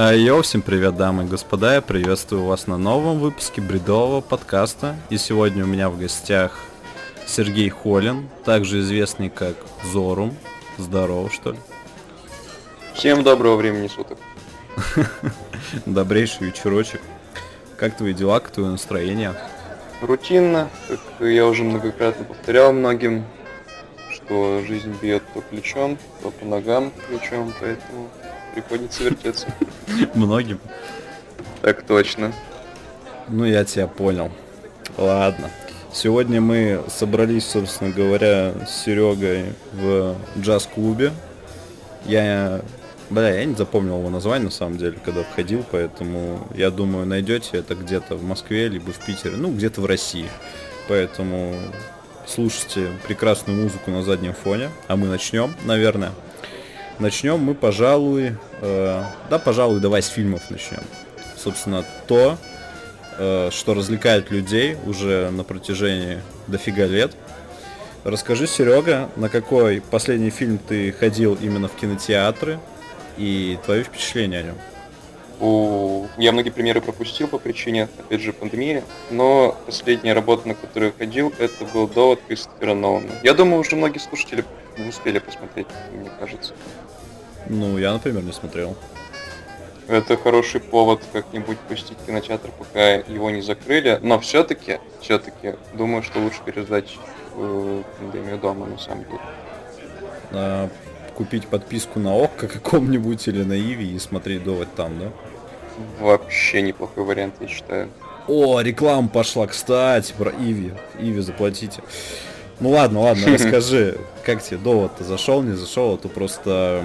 А, Йоу, всем привет, дамы и господа, я приветствую вас на новом выпуске бредового подкаста. И сегодня у меня в гостях Сергей Холин, также известный как Зорум. Здорово, что ли? Всем доброго времени суток. Добрейший вечерочек. Как твои дела, как твое настроение? Рутинно, как я уже многократно повторял многим, что жизнь бьет то плечом, то по ногам плечом, поэтому приходится вертеться. Многим. Так точно. Ну, я тебя понял. Ладно. Сегодня мы собрались, собственно говоря, с Серегой в джаз-клубе. Я, бля, я не запомнил его название на самом деле, когда входил, поэтому я думаю, найдете это где-то в Москве, либо в Питере, ну, где-то в России. Поэтому слушайте прекрасную музыку на заднем фоне, а мы начнем, наверное. Начнем мы, пожалуй, э, да, пожалуй, давай с фильмов начнем. Собственно, то, э, что развлекает людей уже на протяжении дофига лет. Расскажи, Серега, на какой последний фильм ты ходил именно в кинотеатры и твои впечатления о нем? У... Я многие примеры пропустил по причине, опять же, пандемии, но последняя работа, на которую я ходил, это был «Довод» Кристофера Нолана. Я думаю, уже многие слушатели не успели посмотреть, мне кажется. Ну, я, например, не смотрел. Это хороший повод как-нибудь пустить кинотеатр, пока его не закрыли. Но все-таки, все-таки, думаю, что лучше переждать э, пандемию дома, на самом деле. А, купить подписку на ОККО каком-нибудь или на Иви и смотреть довод там, да? Вообще неплохой вариант, я считаю. О, реклама пошла, кстати, про Иви. Иви заплатите. Ну ладно, ладно, расскажи, как тебе довод-то зашел, не зашел, а то просто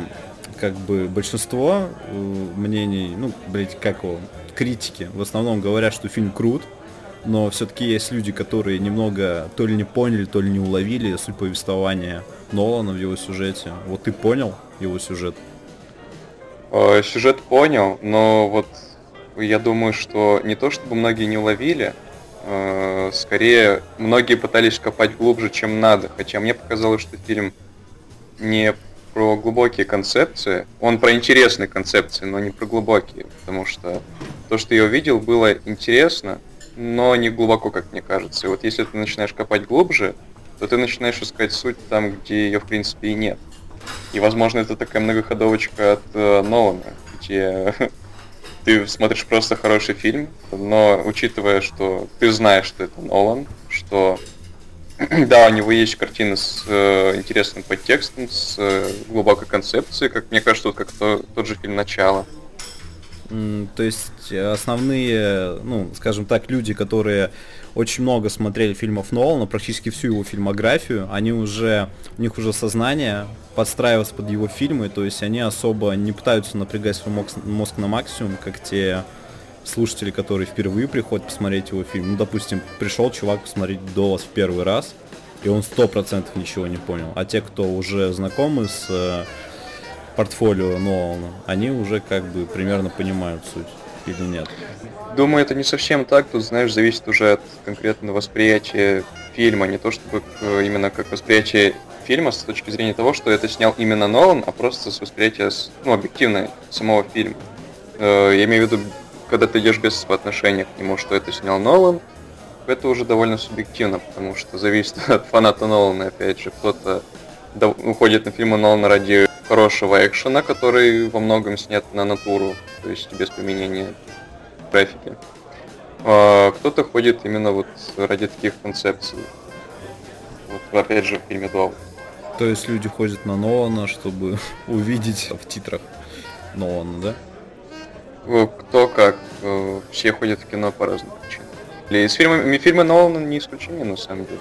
как бы большинство э, мнений, ну, блять, как его, критики в основном говорят, что фильм крут, но все-таки есть люди, которые немного то ли не поняли, то ли не уловили суть повествования Нолана в его сюжете. Вот ты понял его сюжет? Э, сюжет понял, но вот я думаю, что не то чтобы многие не уловили, э, скорее многие пытались копать глубже, чем надо. Хотя мне показалось, что фильм не про глубокие концепции. Он про интересные концепции, но не про глубокие. Потому что то, что я увидел, было интересно, но не глубоко, как мне кажется. И вот если ты начинаешь копать глубже, то ты начинаешь искать суть там, где ее в принципе и нет. И, возможно, это такая многоходовочка от э, Нолана, где ты смотришь просто хороший фильм, но учитывая, что ты знаешь, что это Нолан, что да, у него есть картина с э, интересным подтекстом, с э, глубокой концепцией, как мне кажется, вот как то, тот же фильм «Начало». То есть основные, ну, скажем так, люди, которые очень много смотрели фильмов Нолана, практически всю его фильмографию, они уже, у них уже сознание подстраивается под его фильмы, то есть они особо не пытаются напрягать свой мозг, мозг на максимум, как те слушатели, которые впервые приходят посмотреть его фильм. Ну, допустим, пришел чувак посмотреть до вас в первый раз, и он сто процентов ничего не понял. А те, кто уже знакомы с э, портфолио Нолана, они уже как бы примерно понимают суть или нет. Думаю, это не совсем так. Тут, знаешь, зависит уже от конкретного восприятия фильма. Не то чтобы именно как восприятие фильма с точки зрения того, что это снял именно Нолан, а просто с восприятия, ну, объективно самого фильма. Э, я имею в виду когда ты идешь без отношения к нему, что это снял Нолан, это уже довольно субъективно, потому что зависит от фаната Нолана, опять же, кто-то уходит на фильмы Нолана ради хорошего экшена, который во многом снят на натуру, то есть без применения графики. А кто-то ходит именно вот ради таких концепций. Вот опять же в фильме Довод. То есть люди ходят на Нолана, чтобы увидеть в титрах Нолана, да? Э, кто как. Э, все ходят в кино по разным причинам. И с фильмами, фильмы Нолана не исключение, на самом деле.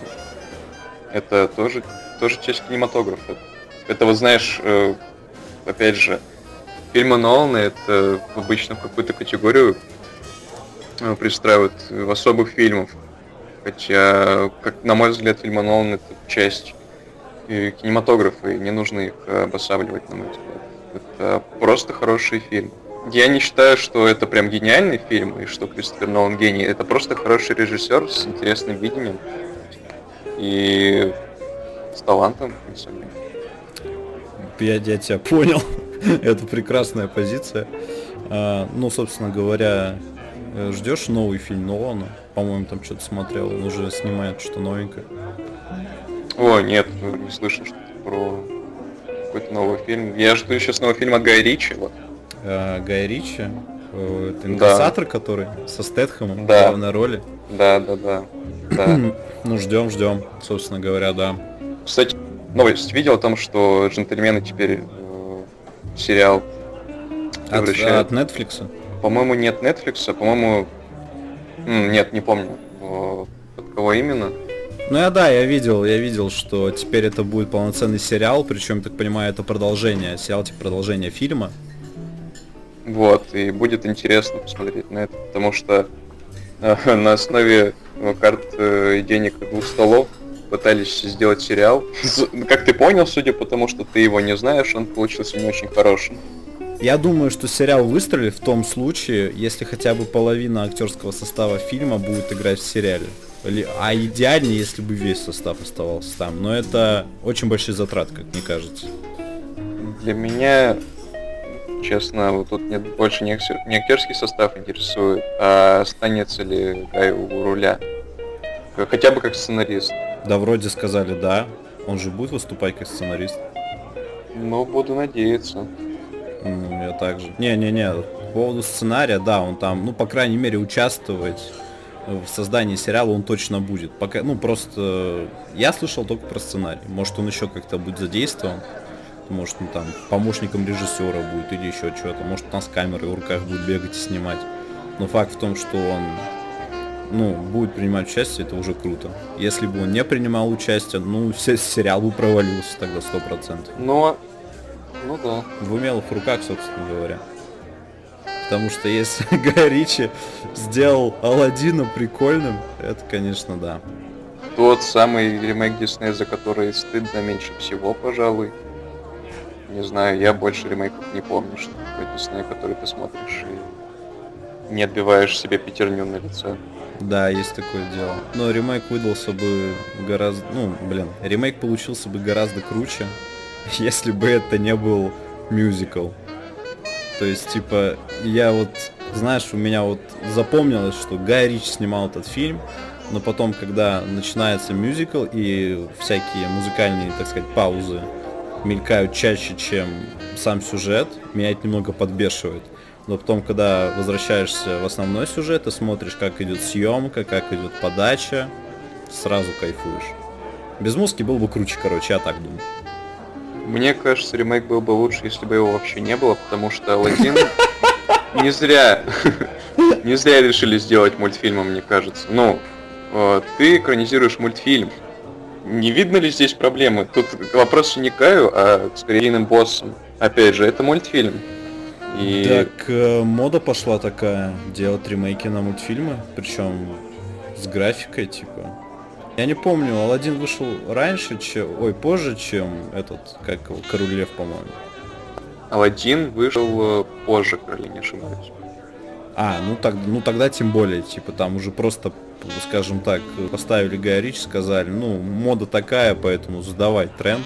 Это тоже, тоже часть кинематографа. Это вот знаешь, э, опять же, фильмы Нолана это обычно в какую-то категорию пристраивают в особых фильмов. Хотя, как, на мой взгляд, фильмы Нолана это часть кинематографа, и не нужно их обосабливать, на мой взгляд. Это просто хороший фильм. Я не считаю, что это прям гениальный фильм, и что Кристофер Нолан гений. Это просто хороший режиссер с интересным видением и с талантом, Я, я тебя понял. это прекрасная позиция. А, ну, собственно говоря, э, ждешь новый фильм Нолана? По-моему, там что-то смотрел, он уже снимает что-то новенькое. О, нет, не слышал что-то про какой-то новый фильм. Я жду сейчас новый фильм от Гая Ричи, вот. А, Гай Ричи? Э, Это инкассатор, который со Стэтхэмом Да. в главной роли. Да, да, да. да. Ну, ждем, ждем, собственно говоря, да. Кстати, новость видел о том, что джентльмены теперь э, сериал От, от Netflix. По-моему, нет Netflix, а, по-моему... Нет, не помню. э, От кого именно. Ну я да, я видел, я видел, что теперь это будет полноценный сериал, причем, так понимаю, это продолжение, сериал типа продолжение фильма. Вот, и будет интересно посмотреть на это, потому что э, на основе э, карт э, и денег двух столов пытались сделать сериал. Как ты понял, судя по тому, что ты его не знаешь, он получился не очень хорошим. Я думаю, что сериал выстрелит в том случае, если хотя бы половина актерского состава фильма будет играть в сериале. А идеальнее, если бы весь состав оставался там. Но это очень большие затраты, как мне кажется. Для меня, честно, вот тут нет, больше не, актер- не актерский состав интересует, а останется ли Гай у руля. Хотя бы как сценарист. Да, вроде сказали, да. Он же будет выступать как сценарист. Но буду надеяться. Ну, я также. Не-не-не, по поводу сценария, да, он там, ну, по крайней мере, участвовать в создании сериала он точно будет. Пока, ну, просто я слышал только про сценарий. Может, он еще как-то будет задействован. Может, он там помощником режиссера будет или еще что-то. Может, он с камерой в руках будет бегать и снимать. Но факт в том, что он ну, будет принимать участие, это уже круто. Если бы он не принимал участие, ну, се- сериал бы провалился тогда 100%. Но, ну да. в умелых руках, собственно говоря. Потому что если Гай Ричи сделал Алладина прикольным, это, конечно, да. Тот самый ремейк Диснея, за который стыдно меньше всего, пожалуй. Не знаю, я больше ремейков не помню, что такое Дисней, который ты смотришь и не отбиваешь себе пятерню на лице. Да, есть такое дело. Но ремейк выдался бы гораздо... Ну, блин, ремейк получился бы гораздо круче, если бы это не был мюзикл. То есть, типа, я вот, знаешь, у меня вот запомнилось, что Гай Рич снимал этот фильм, но потом, когда начинается мюзикл и всякие музыкальные, так сказать, паузы мелькают чаще, чем сам сюжет, меня это немного подбешивает. Но потом, когда возвращаешься в основной сюжет и смотришь, как идет съемка, как идет подача, сразу кайфуешь. Без музыки было бы круче, короче, я так думаю. Мне кажется, ремейк был бы лучше, если бы его вообще не было, потому что Алладин не зря, не зря решили сделать мультфильмом, мне кажется. Ну, э, ты экранизируешь мультфильм. Не видно ли здесь проблемы? Тут вопрос не к Гаю, а к скорейным боссам. Опять же, это мультфильм. И Так, э, мода пошла такая, делать ремейки на мультфильмы, причем с графикой, типа. Я не помню, Алладин вышел раньше, чем, ой, позже, чем этот, как его, Король Лев, по-моему. Алладин вышел э, позже, если не ошибаюсь. А, ну, так, ну тогда тем более, типа там уже просто, скажем так, поставили Гая Рич, сказали, ну, мода такая, поэтому задавай тренд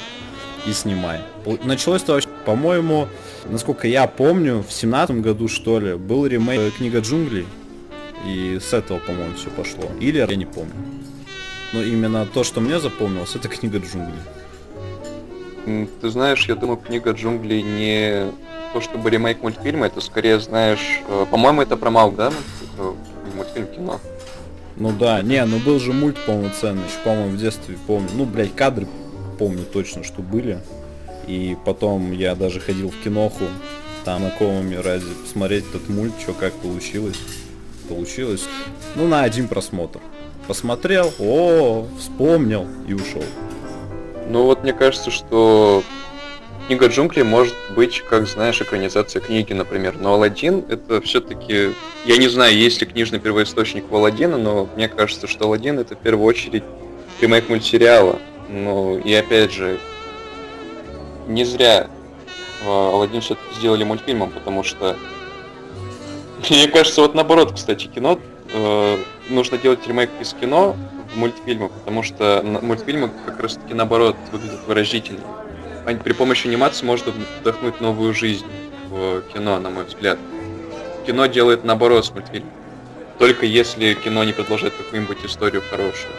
и снимай. Пол- Началось-то вообще, по-моему, насколько я помню, в семнадцатом году, что ли, был ремейк э, Книга джунглей, и с этого, по-моему, все пошло. Или я не помню. Но именно то, что мне запомнилось, это Книга джунглей. Ты знаешь, я думаю, книга джунглей не то чтобы ремейк мультфильма, это скорее, знаешь, э, по-моему, это про Маук, да? Э, Мультфильм кино. Ну да, не, ну был же мульт полноценный, еще, по-моему, в детстве помню. Ну, блядь, кадры помню точно, что были. И потом я даже ходил в киноху, там знакомыми ради посмотреть этот мульт, что как получилось. Получилось, ну, на один просмотр. Посмотрел, о, вспомнил и ушел. Ну вот мне кажется, что книга джунглей может быть, как знаешь, экранизация книги, например. Но Алладин это все-таки. Я не знаю, есть ли книжный первоисточник у Алладина, но мне кажется, что Алладин это в первую очередь ремейк мультсериала. Ну и опять же, не зря э, Алладин все-таки сделали мультфильмом, потому что мне кажется, вот наоборот, кстати, кино э, нужно делать ремейк из кино в мультфильмы, потому что мультфильмы как раз таки наоборот выглядят выразительнее. При помощи анимации можно вдохнуть новую жизнь в кино, на мой взгляд. кино делает наоборот с мультфильмом. Только если кино не продолжает какую-нибудь историю хорошую.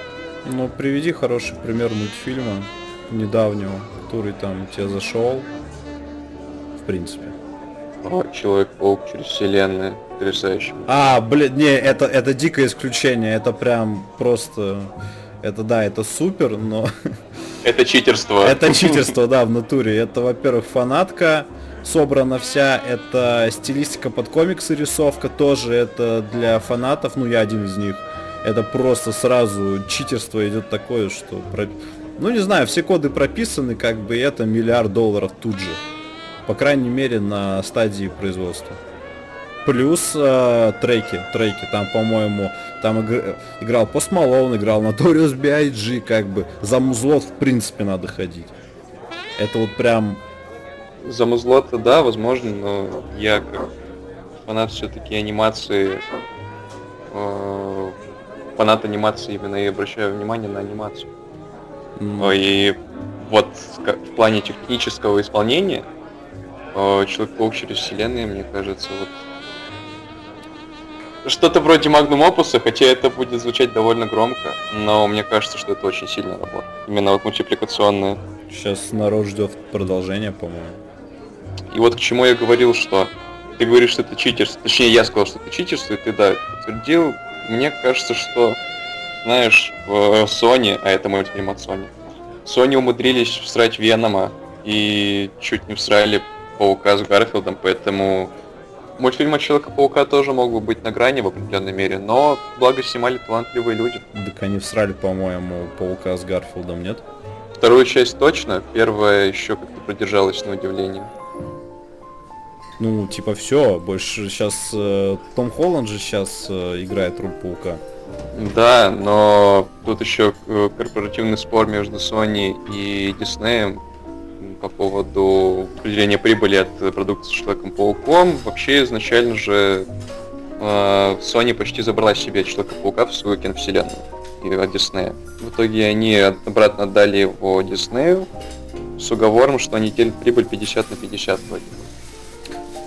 Ну, приведи хороший пример мультфильма недавнего, который там тебе зашел. В принципе. О, Человек-паук через вселенную. Потрясающе. А, блин, не, это, это дикое исключение. Это прям просто... Это да, это супер, но... Это читерство. Это читерство, да, в натуре. Это, во-первых, фанатка собрана вся, это стилистика под комиксы, рисовка тоже, это для фанатов, ну я один из них. Это просто сразу читерство идет такое, что... Ну не знаю, все коды прописаны, как бы это миллиард долларов тут же. По крайней мере на стадии производства. Плюс э, треки, треки, там, по-моему, там игр, играл Post Malone, играл Notorious B.I.G., как бы, за музлот в принципе надо ходить. Это вот прям... За музлот да, возможно, но я как фанат все-таки анимации, э, фанат анимации именно и обращаю внимание на анимацию. Mm. И вот в плане технического исполнения э, Человек-паук через вселенные, мне кажется, вот что-то вроде Magnum Opus, хотя это будет звучать довольно громко, но мне кажется, что это очень сильная работа. Именно вот мультипликационная. Сейчас народ ждет продолжение, по-моему. И вот к чему я говорил, что ты говоришь, что это читерство, точнее я сказал, что это читерство, и ты да, подтвердил. Мне кажется, что, знаешь, в Sony, а это мультфильм от Sony, Sony умудрились всрать Венома и чуть не всрали Паука с Гарфилдом, поэтому Мультфильм от Человека-паука тоже мог бы быть на грани в определенной мере, но благо снимали талантливые люди. Так они всрали, по-моему, Паука с Гарфилдом, нет? Вторую часть точно, первая еще как-то продержалась на удивление. Ну, типа все, больше сейчас э, Том Холланд же сейчас э, играет роль Паука. Да, но тут еще э, корпоративный спор между Sony и Disney по поводу определения прибыли от продукции с Человеком-пауком. Вообще, изначально же э, Sony почти забрала себе Человека-паука в свою киновселенную и от Диснея. В итоге они обратно отдали его Диснею с уговором, что они делят прибыль 50 на 50 вроде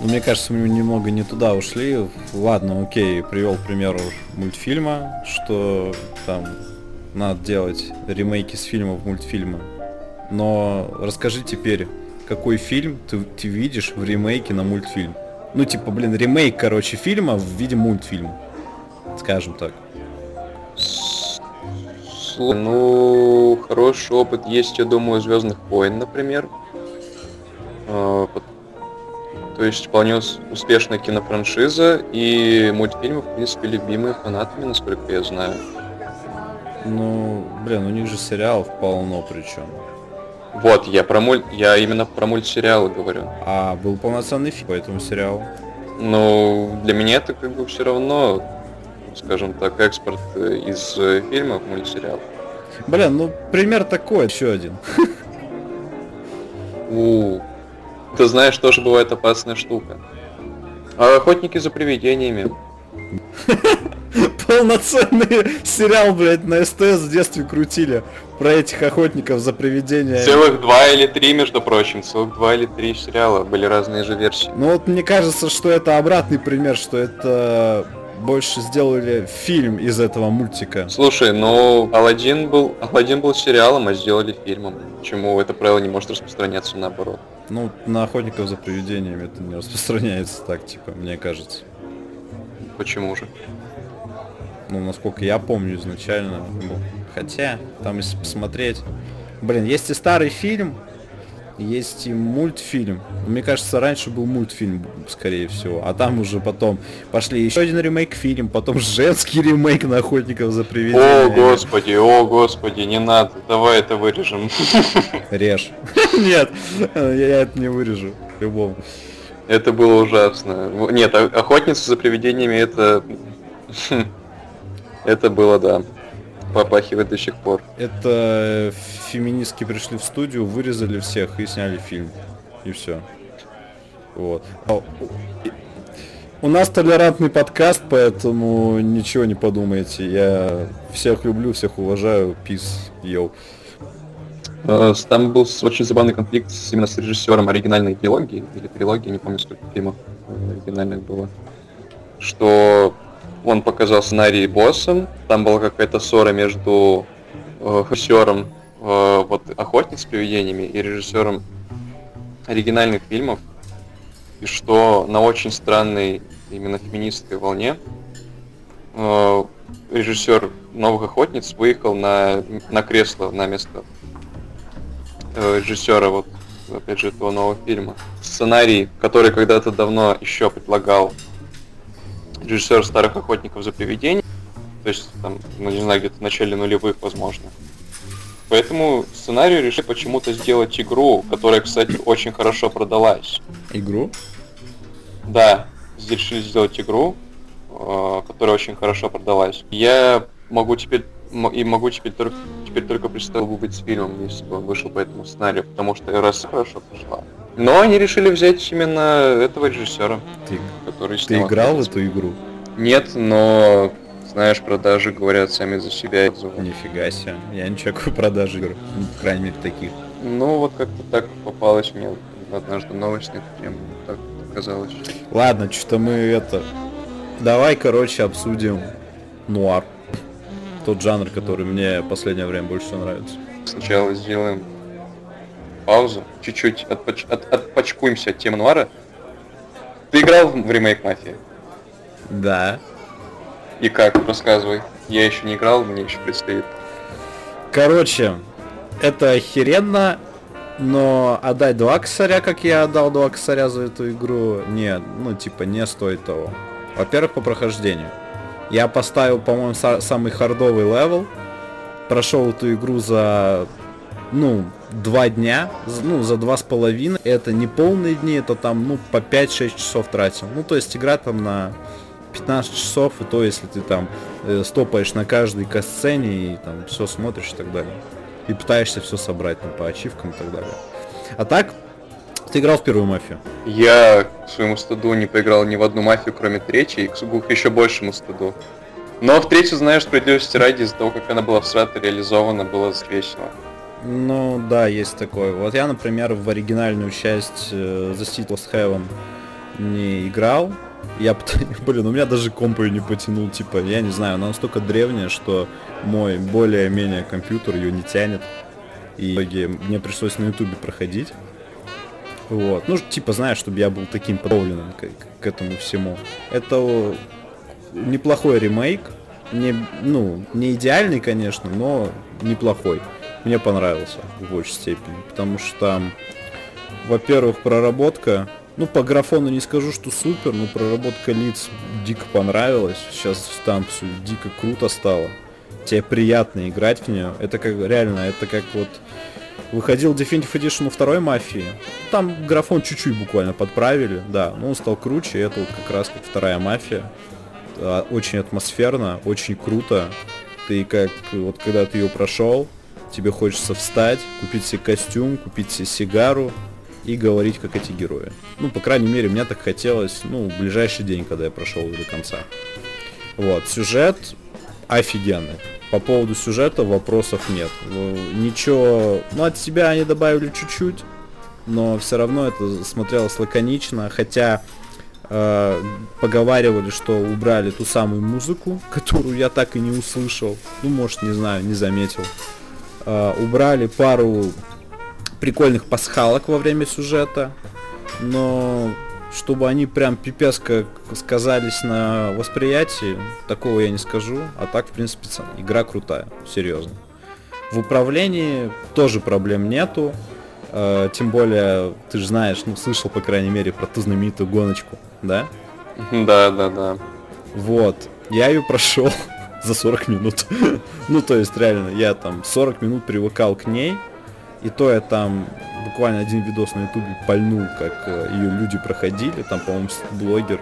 ну, мне кажется, мы немного не туда ушли. Ладно, окей, привел пример мультфильма, что там надо делать ремейки с фильмов в мультфильмы. Но расскажи теперь, какой фильм ты, ты видишь в ремейке на мультфильм? Ну, типа, блин, ремейк, короче, фильма в виде мультфильма. Скажем так. Ну, хороший опыт есть, я думаю, Звездных войн, например. А, то есть вполне успешная кинофраншиза и мультфильмы, в принципе, любимые фанатами, насколько я знаю. Ну, блин, у них же сериалов полно причем. Вот, я про муль... я именно про мультсериалы говорю. А был полноценный фильм по этому сериалу? Ну, для меня это как бы все равно, скажем так, экспорт из фильмов в мультсериал. Блин, ну пример такой, еще один. У, ты знаешь, тоже бывает опасная штука. А охотники за привидениями. Полноценный сериал, блядь, на СТС в детстве крутили про этих охотников за привидения. Целых два или три, между прочим, целых два или три сериала, были разные же версии. Ну вот мне кажется, что это обратный пример, что это больше сделали фильм из этого мультика. Слушай, ну Алладин был Алладин был сериалом, а сделали фильмом. Почему это правило не может распространяться наоборот? Ну, на охотников за привидениями это не распространяется так, типа, мне кажется. Почему же? Ну, насколько я помню изначально. Ну, хотя, там если посмотреть... Блин, есть и старый фильм, есть и мультфильм. Мне кажется, раньше был мультфильм, скорее всего. А там уже потом пошли еще один ремейк фильм, потом женский ремейк на охотников за привидениями. О, господи, о, господи, не надо. Давай это вырежем. Режь. Нет, я это не вырежу. Любому. Это было ужасно. Нет, охотница за привидениями это... Это было, да. Попахивает до сих пор. Это феминистки пришли в студию, вырезали всех и сняли фильм. И все. Вот. А, у нас толерантный подкаст, поэтому ничего не подумайте. Я всех люблю, всех уважаю. Пис, йоу. Э, там был очень забавный конфликт именно с режиссером оригинальной трилогии, или трилогии, не помню, сколько фильмов оригинальных было. что он показал сценарий боссом, там была какая-то ссора между э, режиссером э, вот, «Охотник с привидениями» и режиссером оригинальных фильмов, и что на очень странной именно феминистской волне э, режиссер «Новых охотниц» выехал на, на кресло на место э, режиссера вот опять же этого нового фильма. Сценарий, который когда-то давно еще предлагал режиссер старых охотников за привидениями, то есть там, ну не знаю, где-то в начале нулевых, возможно. Поэтому сценарию решили почему-то сделать игру, которая, кстати, очень хорошо продалась. Игру? Да, решили сделать игру, э, которая очень хорошо продалась. Я могу теперь и могу теперь только, теперь только представить быть с фильмом, если бы он вышел по этому сценарию, потому что раз хорошо пошла. Но они решили взять именно этого режиссера, ты, который Ты играл в эту игру? Нет, но знаешь, продажи говорят сами за себя. Нифига себе. Я не чекаю продажи игр, ну, по крайней мере, таких. Ну, вот как-то так попалось мне однажды новость на тему. Так оказалось. Ладно, что-то мы это... Давай, короче, обсудим нуар. Тот жанр, который мне в последнее время больше всего нравится. Сначала сделаем паузу, чуть-чуть отпоч... от... отпочкуемся от темы нуара. Ты играл в ремейк Мафии? Да. И как? Рассказывай. Я еще не играл, мне еще предстоит. Короче, это охеренно, но отдать два косаря, как я отдал два косаря за эту игру, нет, ну типа не стоит того. Во-первых, по прохождению. Я поставил, по-моему, самый хардовый level, прошел эту игру за, ну, два дня, ну, за два с половиной. Это не полные дни, это там, ну, по 5-6 часов тратил. Ну, то есть игра там на 15 часов, и то, если ты там э, стопаешь на каждой касцене и там все смотришь и так далее. И пытаешься все собрать ну, по ачивкам и так далее. А так, ты играл в первую мафию? Я к своему стыду не поиграл ни в одну мафию, кроме третьей, и к еще большему стыду. Но в третью, знаешь, справедливости ради, из-за того, как она была в срата реализована, было весело. Ну да, есть такое. Вот я, например, в оригинальную часть э, The City Lost Heaven не играл, я, блин, у меня даже комп ее не потянул, типа, я не знаю, она настолько древняя, что мой более-менее компьютер ее не тянет. И мне пришлось на ютубе проходить. Вот. Ну, типа, знаешь, чтобы я был таким подготовленным к, к этому всему. Это неплохой ремейк. Не, ну, не идеальный, конечно, но неплохой. Мне понравился в большей степени. Потому что во-первых, проработка ну, по графону не скажу, что супер, но проработка лиц дико понравилась. Сейчас там все дико круто стало. Тебе приятно играть в нее. Это как реально, это как вот выходил Definitive Edition второй мафии. Там графон чуть-чуть буквально подправили, да, но он стал круче, это вот как раз как вторая мафия. А, очень атмосферно, очень круто. Ты как, вот когда ты ее прошел, тебе хочется встать, купить себе костюм, купить себе сигару, и говорить, как эти герои. Ну, по крайней мере, мне так хотелось, ну, в ближайший день, когда я прошел до конца. Вот, сюжет офигенный. По поводу сюжета вопросов нет. Ну, ничего, ну, от себя они добавили чуть-чуть, но все равно это смотрелось лаконично, хотя э, поговаривали, что убрали ту самую музыку, которую я так и не услышал, ну, может, не знаю, не заметил. Э, убрали пару прикольных пасхалок во время сюжета, но чтобы они прям пипец как сказались на восприятии, такого я не скажу. А так, в принципе, игра крутая, серьезно. В управлении тоже проблем нету. Э, тем более, ты же знаешь, ну, слышал, по крайней мере, про ту знаменитую гоночку, да? Да, да, да. Вот. Я ее прошел за 40 минут. ну, то есть, реально, я там 40 минут привыкал к ней, и то я там буквально один видос на ютубе пальнул, как э, ее люди проходили. Там, по-моему, блогер.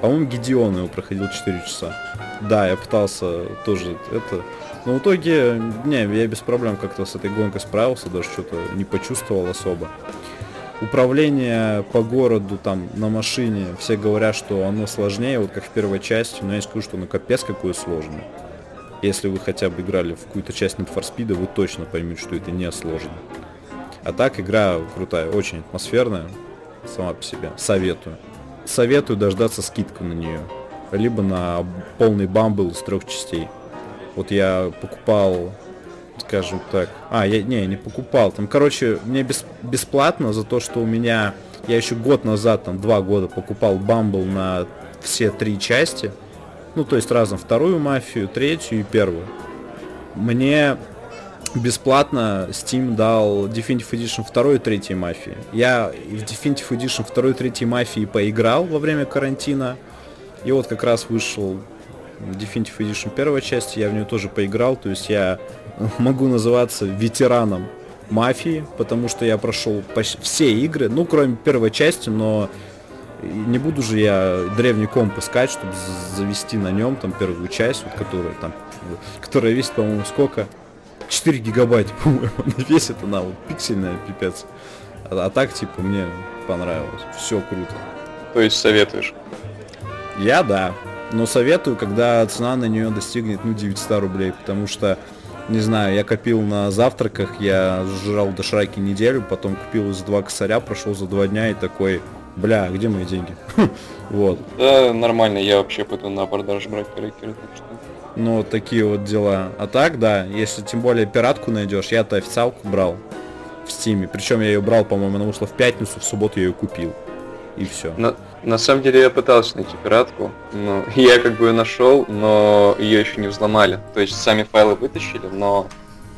По-моему, Гедеон его проходил 4 часа. Да, я пытался тоже это... Но в итоге, не, я без проблем как-то с этой гонкой справился, даже что-то не почувствовал особо. Управление по городу там на машине, все говорят, что оно сложнее, вот как в первой части, но я скажу, что оно капец какое сложное. Если вы хотя бы играли в какую-то часть Need for Speed, вы точно поймете, что это не сложно. А так игра крутая, очень атмосферная, сама по себе. Советую. Советую дождаться скидку на нее. либо на полный бамбл из трех частей. Вот я покупал, скажем так, а, я не, не покупал, там, короче, мне бес, бесплатно за то, что у меня, я еще год назад, там, два года покупал бамбл на все три части, ну, то есть разом вторую мафию, третью и первую. Мне бесплатно Steam дал Definitive Edition 2 и 3 мафии. Я в Definitive Edition 2 и 3 мафии поиграл во время карантина. И вот как раз вышел Definitive Edition первой части, я в нее тоже поиграл, то есть я могу называться ветераном мафии, потому что я прошел все игры, ну кроме первой части, но не буду же я древний комп искать, чтобы завести на нем там первую часть, вот, которая там, которая весит, по-моему, сколько? 4 гигабайта, по-моему, она весит, она вот пиксельная, пипец. А, а так, типа, мне понравилось. Все круто. То есть советуешь? Я да. Но советую, когда цена на нее достигнет, ну, 900 рублей, потому что, не знаю, я копил на завтраках, я жрал дошираки неделю, потом купил за два косаря, прошел за два дня и такой, бля, где мои деньги? вот. Да, нормально, я вообще пойду на абордаж брать коррекеры, так что... Ну, вот такие вот дела. А так, да, если тем более пиратку найдешь, я-то официалку брал в стиме. Причем я ее брал, по-моему, она вышла в пятницу, в субботу я ее купил. И все. На, самом деле я пытался найти пиратку, но я как бы ее нашел, но ее еще не взломали. То есть сами файлы вытащили, но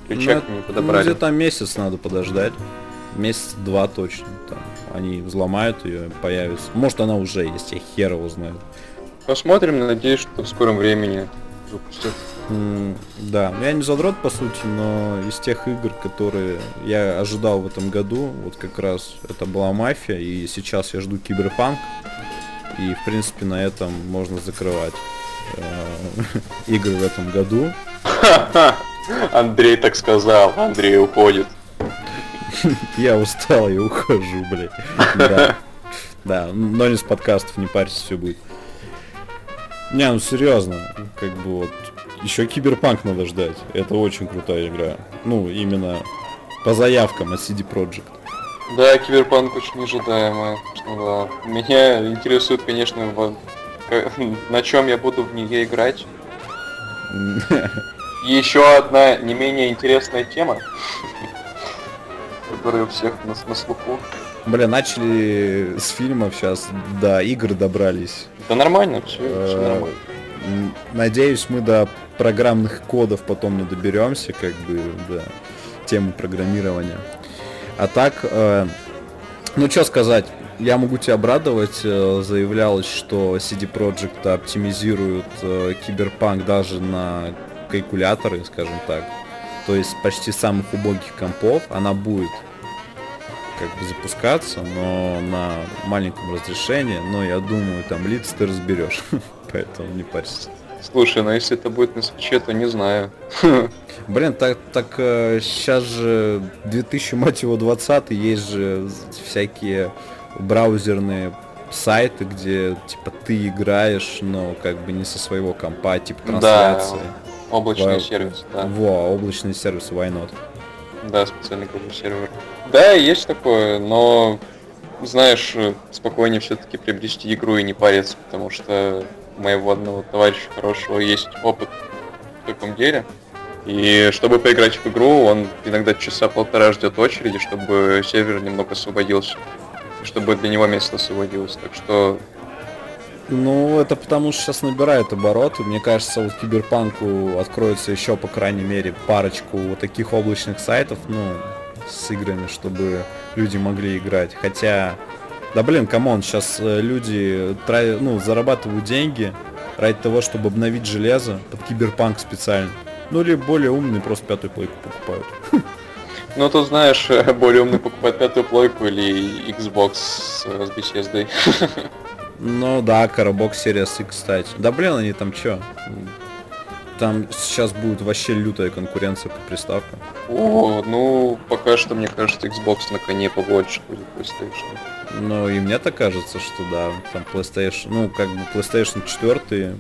ключак ну, не подобрали. Ну, где-то месяц надо подождать. Месяц-два точно. Там они взломают ее, появится. Может она уже есть, я хер его знаю. Посмотрим, надеюсь, что в скором времени выпустят. Mm, да, я не задрот по сути, но из тех игр, которые я ожидал в этом году, вот как раз это была мафия, и сейчас я жду киберпанк, и в принципе на этом можно закрывать э, игры в этом году. Андрей так сказал, Андрей уходит. Я устал, я ухожу, блядь. Да. Да, но не с подкастов, не парься, все будет. Не, ну серьезно, как бы вот еще Киберпанк надо ждать. Это очень крутая игра. Ну, именно по заявкам от CD Projekt. Да, Киберпанк очень ожидаемая. Да. Меня интересует, конечно, в... на чем я буду в нее играть. Еще одна не менее интересная тема, которая у всех на, на слуху. Бля, начали с фильмов сейчас, до игр добрались. Да нормально, все, все э, нормально. Надеюсь, мы до программных кодов потом не доберемся, как бы, до темы программирования. А так, э, ну что сказать, я могу тебя обрадовать, э, заявлялось, что CD Projekt оптимизирует э, киберпанк даже на калькуляторы, скажем так. То есть почти самых убогих компов она будет как бы запускаться, но на маленьком разрешении, но я думаю, там лиц ты разберешь, поэтому не парься. Слушай, ну если это будет на свече, то не знаю. Блин, так, так сейчас же 2000, мать его, 20 есть же всякие браузерные сайты, где типа ты играешь, но как бы не со своего компа, типа трансляции. Да, облачный Во... сервис, да. Во, облачный сервис, why not? Да, специальный как бы сервер. Да, есть такое, но знаешь, спокойнее все-таки приобрести игру и не париться, потому что моего одного товарища хорошего есть опыт в таком деле. И чтобы поиграть в игру, он иногда часа полтора ждет очереди, чтобы сервер немного освободился. Чтобы для него место освободилось. Так что ну, это потому что сейчас набирает обороты. Мне кажется, вот Киберпанку откроется еще, по крайней мере, парочку вот таких облачных сайтов, ну, с играми, чтобы люди могли играть. Хотя, да блин, come on, сейчас э, люди тра... ну, зарабатывают деньги ради того, чтобы обновить железо под Киберпанк специально. Ну или более умные просто пятую плойку покупают. Ну, тут знаешь, более умный покупает пятую плойку или Xbox с Bethesda. Ну да, Коробок Series X, кстати. Да блин, они там чё? Там сейчас будет вообще лютая конкуренция по приставкам. О, ну, пока что, мне кажется, Xbox на коне побольше будет PlayStation. Ну, и мне так кажется, что да, там PlayStation, ну, как бы PlayStation 4,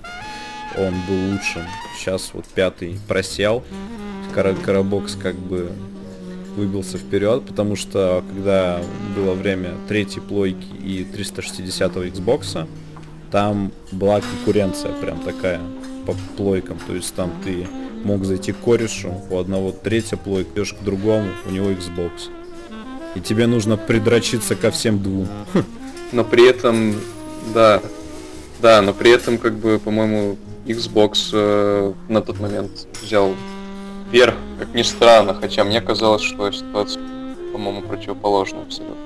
он был лучшим. Сейчас вот пятый просел. Коробокс как бы выбился вперед, потому что когда было время третьей плойки и 360 Xbox, там была конкуренция прям такая по плойкам. То есть там ты мог зайти к корешу, у одного третья плойка, идешь к другому, у него Xbox. И тебе нужно придрочиться ко всем двум. Но при этом, да, да, но при этом, как бы, по-моему, Xbox э, на тот момент взял верх, как ни странно, хотя мне казалось, что ситуация, по-моему, противоположная абсолютно.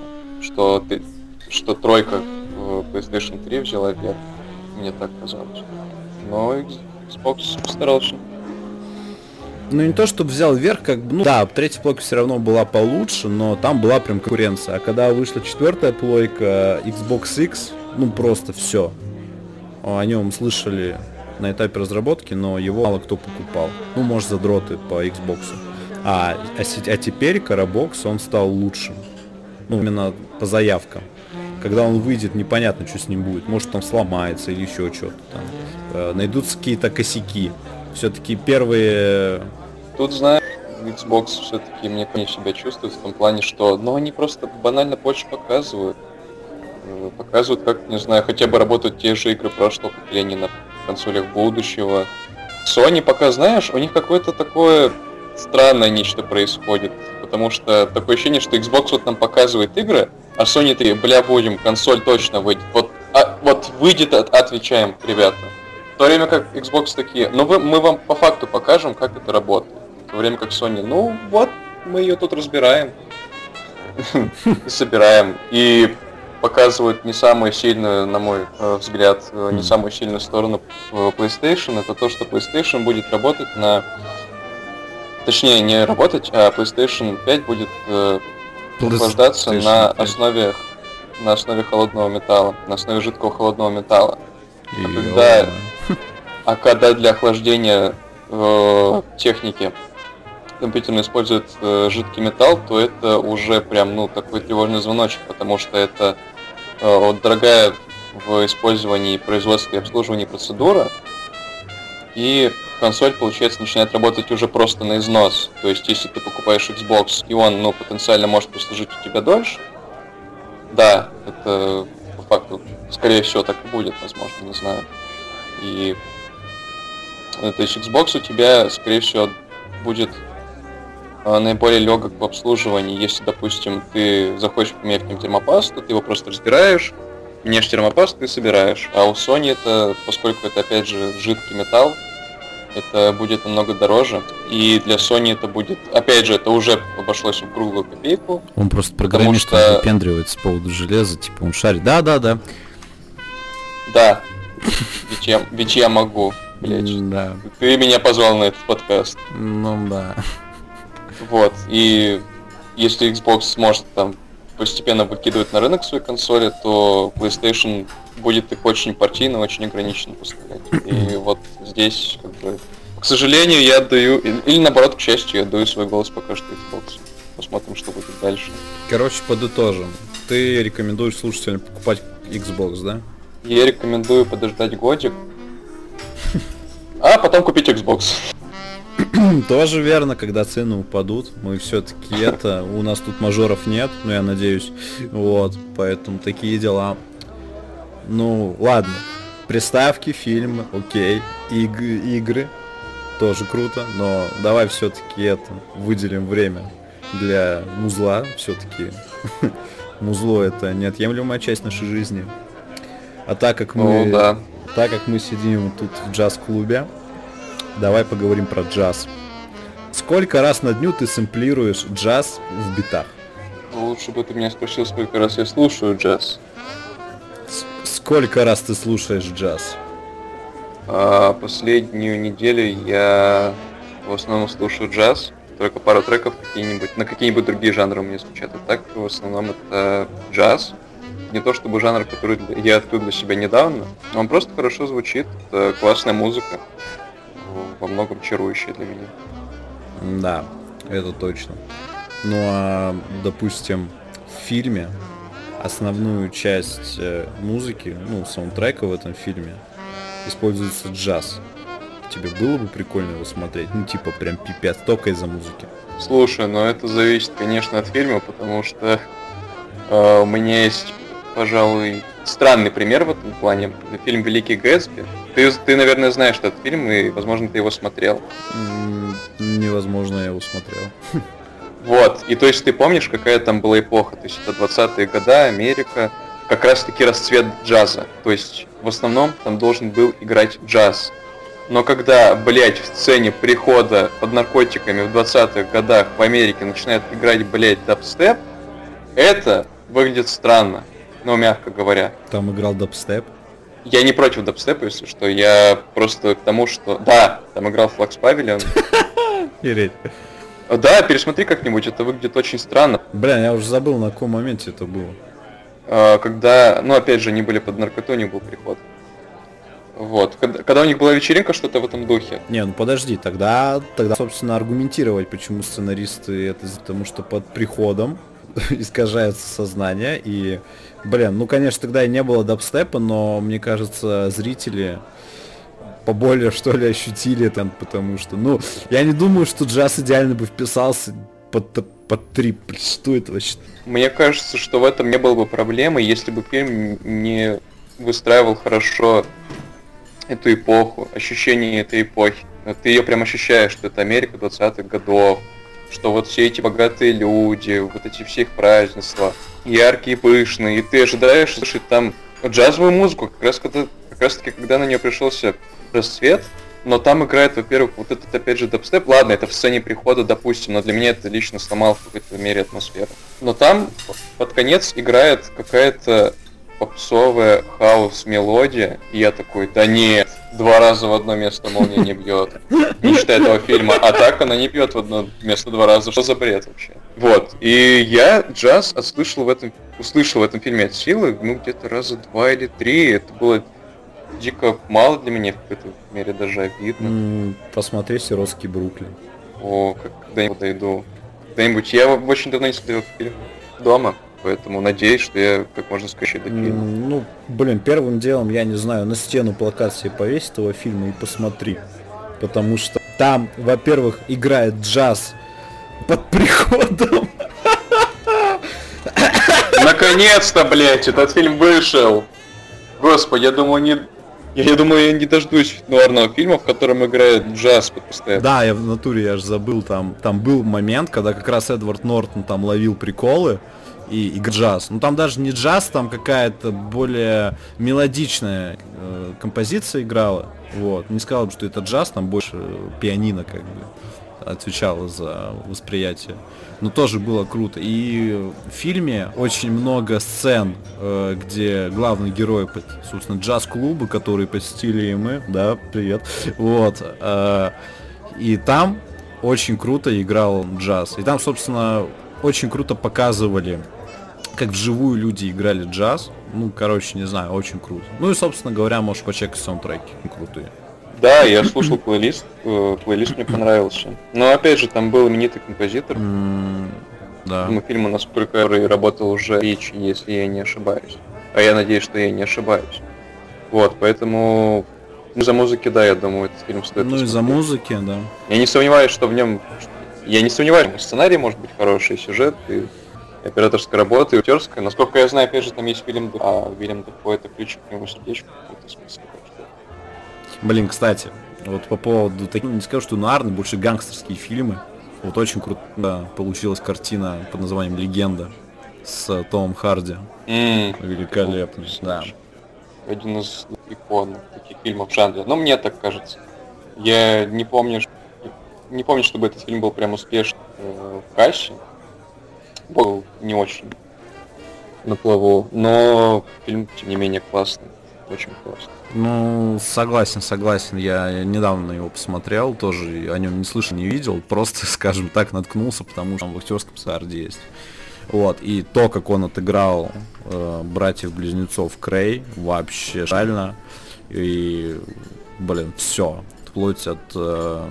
Что ты, что тройка в PlayStation 3 взяла верх, мне так казалось. Но Xbox постарался. Ну не то, чтобы взял вверх, как бы, ну да, третья плойка все равно была получше, но там была прям конкуренция. А когда вышла четвертая плойка, Xbox X, ну просто все. О нем слышали на этапе разработки, но его мало кто покупал. Ну, может, задроты по Xbox. А, а, а теперь Карабокс, он стал лучшим. Ну, именно по заявкам. Когда он выйдет, непонятно, что с ним будет. Может, там сломается или еще что-то там. Э, найдутся какие-то косяки. Все-таки первые... Тут, знаешь, Xbox все-таки мне не себя чувствует в том плане, что, ну, они просто банально больше показывают. Э, показывают, как, не знаю, хотя бы работают те же игры прошлого поколения на консолях будущего. Sony пока, знаешь, у них какое-то такое странное нечто происходит. Потому что такое ощущение, что Xbox вот нам показывает игры, а Sony 3, бля, будем, консоль точно выйдет. Вот, а, вот выйдет, от, отвечаем, ребята. В то время как Xbox такие, ну вы, мы вам по факту покажем, как это работает. В то время как Sony, ну вот, мы ее тут разбираем. И собираем. И показывают не самую сильную, на мой э, взгляд, э, не самую сильную сторону э, PlayStation, это то, что PlayStation будет работать на... Точнее, не работать, а PlayStation 5 будет э, охлаждаться на основе, на основе холодного металла, на основе жидкого холодного металла. А когда, а когда для охлаждения э, техники компьютер использует э, жидкий металл, то это уже прям, ну, такой тревожный звоночек, потому что это э, вот, дорогая в использовании, производстве и обслуживании процедура, и консоль, получается, начинает работать уже просто на износ. То есть, если ты покупаешь Xbox, и он, ну, потенциально может послужить у тебя дольше, да, это по факту, скорее всего, так и будет, возможно, не знаю. И то есть Xbox у тебя, скорее всего, будет а, наиболее легок в обслуживании. Если, допустим, ты захочешь поменять к ним термопасту, ты его просто разбираешь, меняешь термопасту и собираешь. А у Sony это, поскольку это опять же жидкий металл, это будет намного дороже. И для Sony это будет, опять же, это уже обошлось в круглую копейку. Он просто программист что... выпендривается по поводу железа, типа он шарит. Да, да, да. Да. Ведь я, ведь я могу, блядь. Да. Ты меня позвал на этот подкаст. Ну да. Вот, и если Xbox сможет там постепенно выкидывать на рынок свои консоли, то PlayStation будет их очень партийно, очень ограниченно поставлять. И вот здесь, как бы, к сожалению, я отдаю, или наоборот, к счастью, я отдаю свой голос пока что Xbox. Посмотрим, что будет дальше. Короче, подытожим. Ты рекомендуешь слушателям покупать Xbox, да? Я рекомендую подождать годик, а потом купить Xbox. Тоже верно, когда цены упадут, мы все-таки это, у нас тут мажоров нет, ну я надеюсь, вот, поэтому такие дела. Ну, ладно, приставки, фильмы, окей, Иг игры, тоже круто, но давай все-таки это, выделим время для музла, все-таки музло это неотъемлемая часть нашей жизни. А так как мы, О, да. Так как мы сидим тут в джаз-клубе, давай поговорим про джаз. Сколько раз на дню ты сэмплируешь джаз в битах? Лучше бы ты меня спросил, сколько раз я слушаю джаз. сколько раз ты слушаешь джаз? А, последнюю неделю я в основном слушаю джаз, только пару треков какие-нибудь, на какие-нибудь другие жанры у меня звучат. А так в основном это джаз. Не то чтобы жанр, который я открыл для себя недавно, но он просто хорошо звучит, классная музыка во многом чарующее для меня. Да, это точно. Ну а, допустим, в фильме основную часть э, музыки, ну, саундтрека в этом фильме используется джаз. Тебе было бы прикольно его смотреть? Ну, типа, прям пипец, только из-за музыки. Слушай, ну это зависит, конечно, от фильма, потому что э, у меня есть, пожалуй, странный пример в этом плане. Фильм «Великий Гэтсби». Ты, ты, наверное, знаешь этот фильм, и, возможно, ты его смотрел. Невозможно, я его смотрел. Вот, и то есть ты помнишь, какая там была эпоха? То есть это 20-е года, Америка, как раз таки расцвет джаза. То есть в основном там должен был играть джаз. Но когда, блядь, в сцене прихода под наркотиками в 20-х годах в Америке начинает играть, блядь, дабстеп, это выглядит странно, ну, мягко говоря. Там играл дабстеп? Я не против дабстепа, если что, я просто к тому, что... Да, там играл Флакс Павильон. Да, пересмотри как-нибудь, это выглядит очень странно. Бля, я уже забыл, на каком моменте это было. А, когда, ну, опять же, они были под наркотой, у них был приход. Вот. Когда, когда у них была вечеринка, что-то в этом духе. Не, ну подожди, тогда, тогда, собственно, аргументировать, почему сценаристы это потому что под приходом искажается сознание и, блин, ну, конечно, тогда и не было дабстепа, но, мне кажется, зрители поболее, что ли, ощутили там, потому что, ну, я не думаю, что джаз идеально бы вписался под, под трип. Что это вообще? Мне кажется, что в этом не было бы проблемы, если бы фильм не выстраивал хорошо эту эпоху, ощущение этой эпохи. Ты ее прям ощущаешь, что это Америка 20-х годов, что вот все эти богатые люди, вот эти все их празднества, яркие, пышные, и ты ожидаешь слышать там джазовую музыку, как раз, когда, как раз таки, когда на нее пришелся расцвет, но там играет, во-первых, вот этот, опять же, дабстеп. Ладно, это в сцене прихода, допустим, но для меня это лично сломал в какой-то мере атмосферу. Но там под конец играет какая-то попсовая хаос-мелодия, и я такой, да нет, два раза в одно место молния не бьет. Не считая этого фильма. А так она не бьет в одно место два раза. Что за бред вообще? Вот. И я джаз отслышал в этом, услышал в этом фильме от силы, ну, где-то раза два или три. Это было дико мало для меня, в какой-то мере даже обидно. Посмотри «Сиротский Бруклин». О, как когда-нибудь дойду. Когда-нибудь. Я очень давно не смотрел фильм дома. Поэтому надеюсь, что я как можно скорее до фильма. Ну, блин, первым делом, я не знаю, на стену плакат себе повесь этого фильма и посмотри. Потому что там, во-первых, играет джаз под приходом. Наконец-то, блядь, этот фильм вышел. Господи, я думаю, не... Я, думаю, я не дождусь нуарного фильма, в котором играет джаз постоянно. Да, я в натуре, я же забыл, там, там был момент, когда как раз Эдвард Нортон там ловил приколы, и, и джаз. Ну там даже не джаз, там какая-то более мелодичная э, композиция играла. Вот. Не сказал бы, что это джаз, там больше пианино как бы отвечало за восприятие. Но тоже было круто. И в фильме очень много сцен, э, где главный герой, собственно, джаз-клубы, которые посетили и мы, да, привет, вот. Э, и там очень круто играл джаз. И там, собственно, очень круто показывали как вживую люди играли джаз. Ну, короче, не знаю, очень круто. Ну и, собственно говоря, можешь почекать саундтреки. Крутые. Да, я слушал плейлист, э, плейлист мне понравился. Но опять же, там был именитый композитор. Mm, да. Мы фильма, насколько который работал уже речь, если я не ошибаюсь. А я надеюсь, что я не ошибаюсь. Вот, поэтому ну, за музыки, да, я думаю, этот фильм стоит. Ну и за музыки, да. Я не сомневаюсь, что в нем. Я не сомневаюсь, сценарий может быть хороший, сюжет и операторской работы, актерская. Насколько я знаю, опять же, там есть фильм, а Вильям Дефо это ключ к моему сердечку в каком-то смысле. Блин, кстати, вот по поводу таких, не скажу, что нуарные, больше гангстерские фильмы. Вот очень круто получилась картина под названием «Легенда» с Томом Харди. Mm. Великолепный, да. Один из икон таких фильмов в жанре. Но мне так кажется. Я не помню, не помню, чтобы этот фильм был прям успешный э, в кассе был не очень на плаву, но фильм, тем не менее, классный, очень классный. Ну, согласен, согласен. Я недавно его посмотрел, тоже о нем не слышал, не видел, просто, скажем так, наткнулся, потому что он в актерском сарде есть. Вот, и то, как он отыграл э, братьев-близнецов Крей, вообще реально. И, блин, все. Вплоть от, э,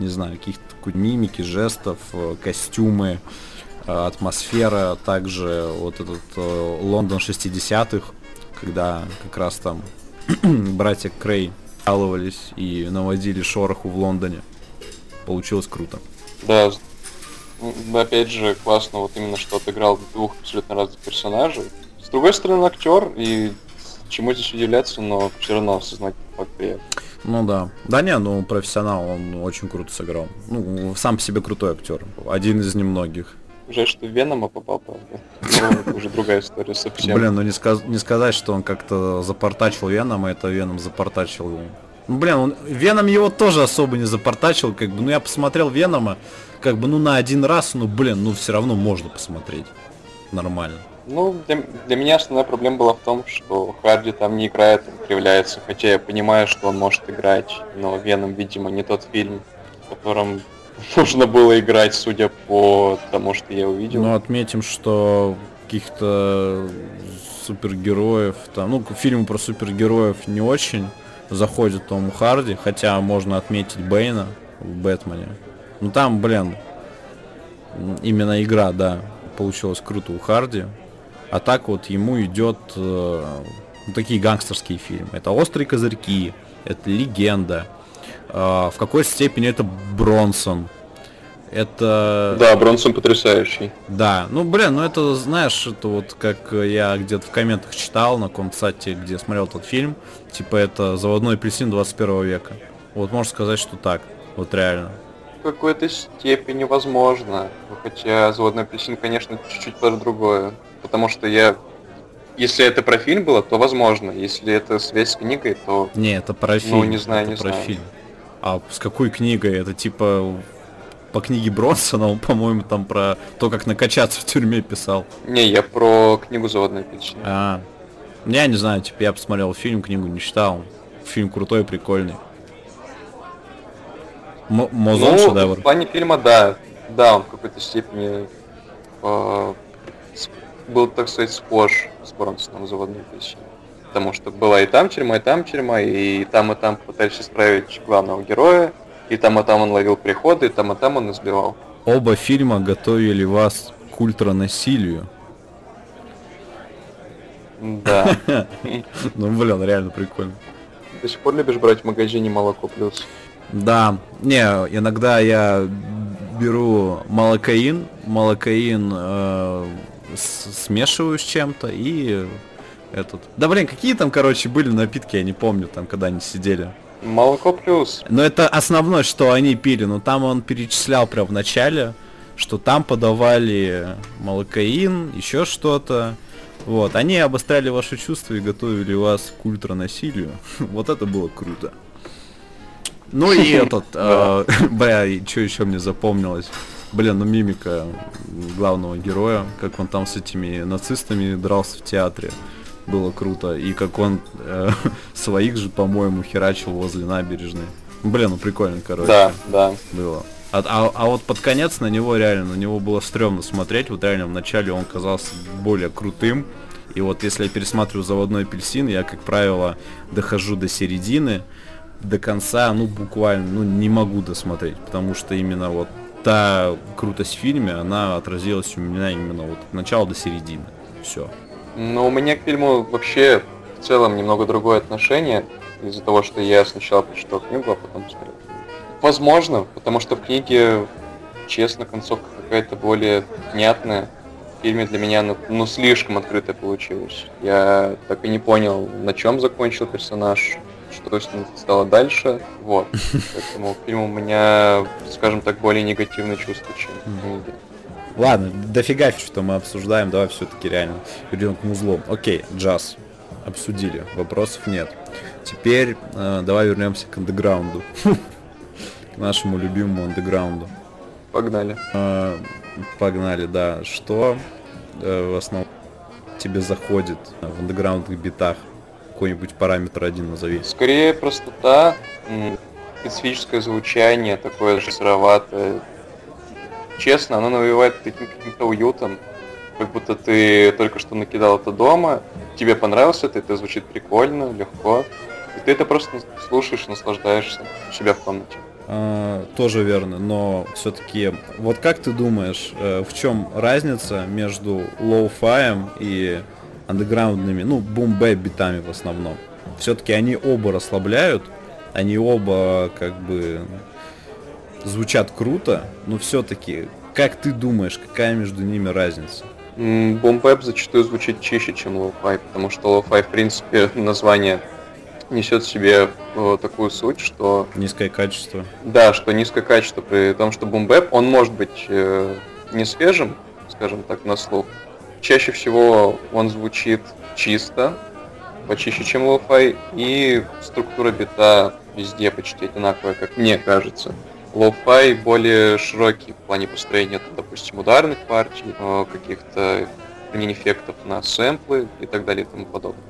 не знаю, каких-то мимики, жестов, э, костюмы, Э, атмосфера, также вот этот э, Лондон 60-х, когда как раз там братья Крей жаловались и наводили шороху в Лондоне. Получилось круто. Да, опять же, классно вот именно, что отыграл двух абсолютно разных персонажей. С другой стороны, актер, и чему здесь удивляться, но все равно осознать факт приятно. Ну да. Да не, ну профессионал, он очень круто сыграл. Ну, сам по себе крутой актер. Один из немногих. Жаль, что в Венома попал, правда. Но это уже другая история совсем. Блин, ну не, сказ- не сказать, что он как-то запортачил Венома, это Веном запортачил. Ну, блин, он, Веном его тоже особо не запортачил, как бы, ну я посмотрел Венома, как бы, ну на один раз, ну блин, ну все равно можно посмотреть. Нормально. Ну, для, для меня основная проблема была в том, что Харди там не играет, он кривляется, хотя я понимаю, что он может играть, но Веном, видимо, не тот фильм, в котором нужно было играть, судя по тому, что я увидел. Ну, отметим, что каких-то супергероев, там, ну, фильмы про супергероев не очень заходит Тому Харди, хотя можно отметить Бэйна в Бэтмене. Ну, там, блин, именно игра, да, получилась круто у Харди. А так вот ему идет э, ну, такие гангстерские фильмы. Это «Острые козырьки», это «Легенда», в какой степени это Бронсон. Это... Да, Бронсон потрясающий. Да, ну блин, ну это, знаешь, это вот как я где-то в комментах читал на каком-то сайте, где смотрел этот фильм, типа это заводной апельсин 21 века. Вот можно сказать, что так, вот реально. В какой-то степени возможно, хотя заводной апельсин, конечно, чуть-чуть про другое. Потому что я если это про фильм было, то возможно. Если это связь с книгой, то... Не, это про ну, фильм. Ну, не знаю, это не про знаю. фильм. А с какой книгой? Это типа по книге Бронсона, он, по-моему, там про то, как накачаться в тюрьме писал. Не, я про книгу «Заводная апельсин». А, я не знаю, типа я посмотрел фильм, книгу не читал. Фильм крутой, прикольный. М- Мозон ну, шедевр. в плане фильма, да. Да, он в какой-то степени э, был, так сказать, схож с Бронсоном «Заводной апельсин». Потому что была и там тюрьма, и там тюрьма, и там, и там пытались исправить главного героя, и там, и там он ловил приходы, и там, и там он избивал. Оба фильма готовили вас к ультранасилию. Да. Ну, блин, реально прикольно. До сих пор любишь брать в магазине молоко плюс? Да, не, иногда я беру молокаин, молокаин э, смешиваю с чем-то и этот. Да блин, какие там, короче, были напитки, я не помню, там, когда они сидели. Молоко плюс. Но это основное, что они пили. Но там он перечислял прям в начале, что там подавали молокаин, еще что-то. Вот, они обостряли ваши чувства и готовили вас к ультранасилию. Вот это было круто. Ну и этот, э, бля, что еще мне запомнилось? Блин, ну мимика главного героя, как он там с этими нацистами дрался в театре. Было круто. И как он э, своих же, по-моему, херачил возле набережной. Блин, ну прикольно, короче Да, да. было. А, а- а вот под конец на него реально, на него было стрёмно смотреть. Вот реально в начале он казался более крутым. И вот если я пересматриваю заводной апельсин, я, как правило, дохожу до середины, до конца, ну, буквально, ну, не могу досмотреть, потому что именно вот та крутость в фильме, она отразилась у меня именно вот от начала до середины. Все. Но у меня к фильму вообще в целом немного другое отношение, из-за того, что я сначала прочитал книгу, а потом посмотрел. Возможно, потому что в книге, честно, концовка какая-то более внятная. В фильме для меня ну, ну, слишком открыто получилось. Я так и не понял, на чем закончил персонаж, что с ним стало дальше. Вот. Поэтому к фильму у меня, скажем так, более негативные чувства, чем к книге. Ладно, дофига что мы обсуждаем, давай все-таки реально перейдем к музлу. Окей, джаз. Обсудили, вопросов нет. Теперь э, давай вернемся к андеграунду. К нашему любимому андеграунду. Погнали. Э, Погнали, да. Что э, в основном тебе заходит в андеграундных битах? Какой-нибудь параметр один назови. Скорее простота, специфическое звучание, такое же сыроватое. Честно, оно навевает таким каким-то уютом, как будто ты только что накидал это дома, тебе понравилось это, это звучит прикольно, легко, и ты это просто слушаешь, наслаждаешься у себя в комнате. А, тоже верно, но все-таки, вот как ты думаешь, э, в чем разница между лоу-фаем и андеграундными, ну, boom bap битами в основном? Все-таки они оба расслабляют, они оба как бы звучат круто, но все-таки, как ты думаешь, какая между ними разница? Бомбэп зачастую звучит чище, чем lo-fi, потому что lo-fi, в принципе, название несет в себе э, такую суть, что... Низкое качество. Да, что низкое качество, при том, что boom bap, он может быть э, не свежим, скажем так, на слух. Чаще всего он звучит чисто, почище, чем lo-fi, и структура бита везде почти одинаковая, как мне кажется. Lo-fi более широкий в плане построения, допустим, ударных партий, э, каких-то эффектов на сэмплы и так далее и тому подобное.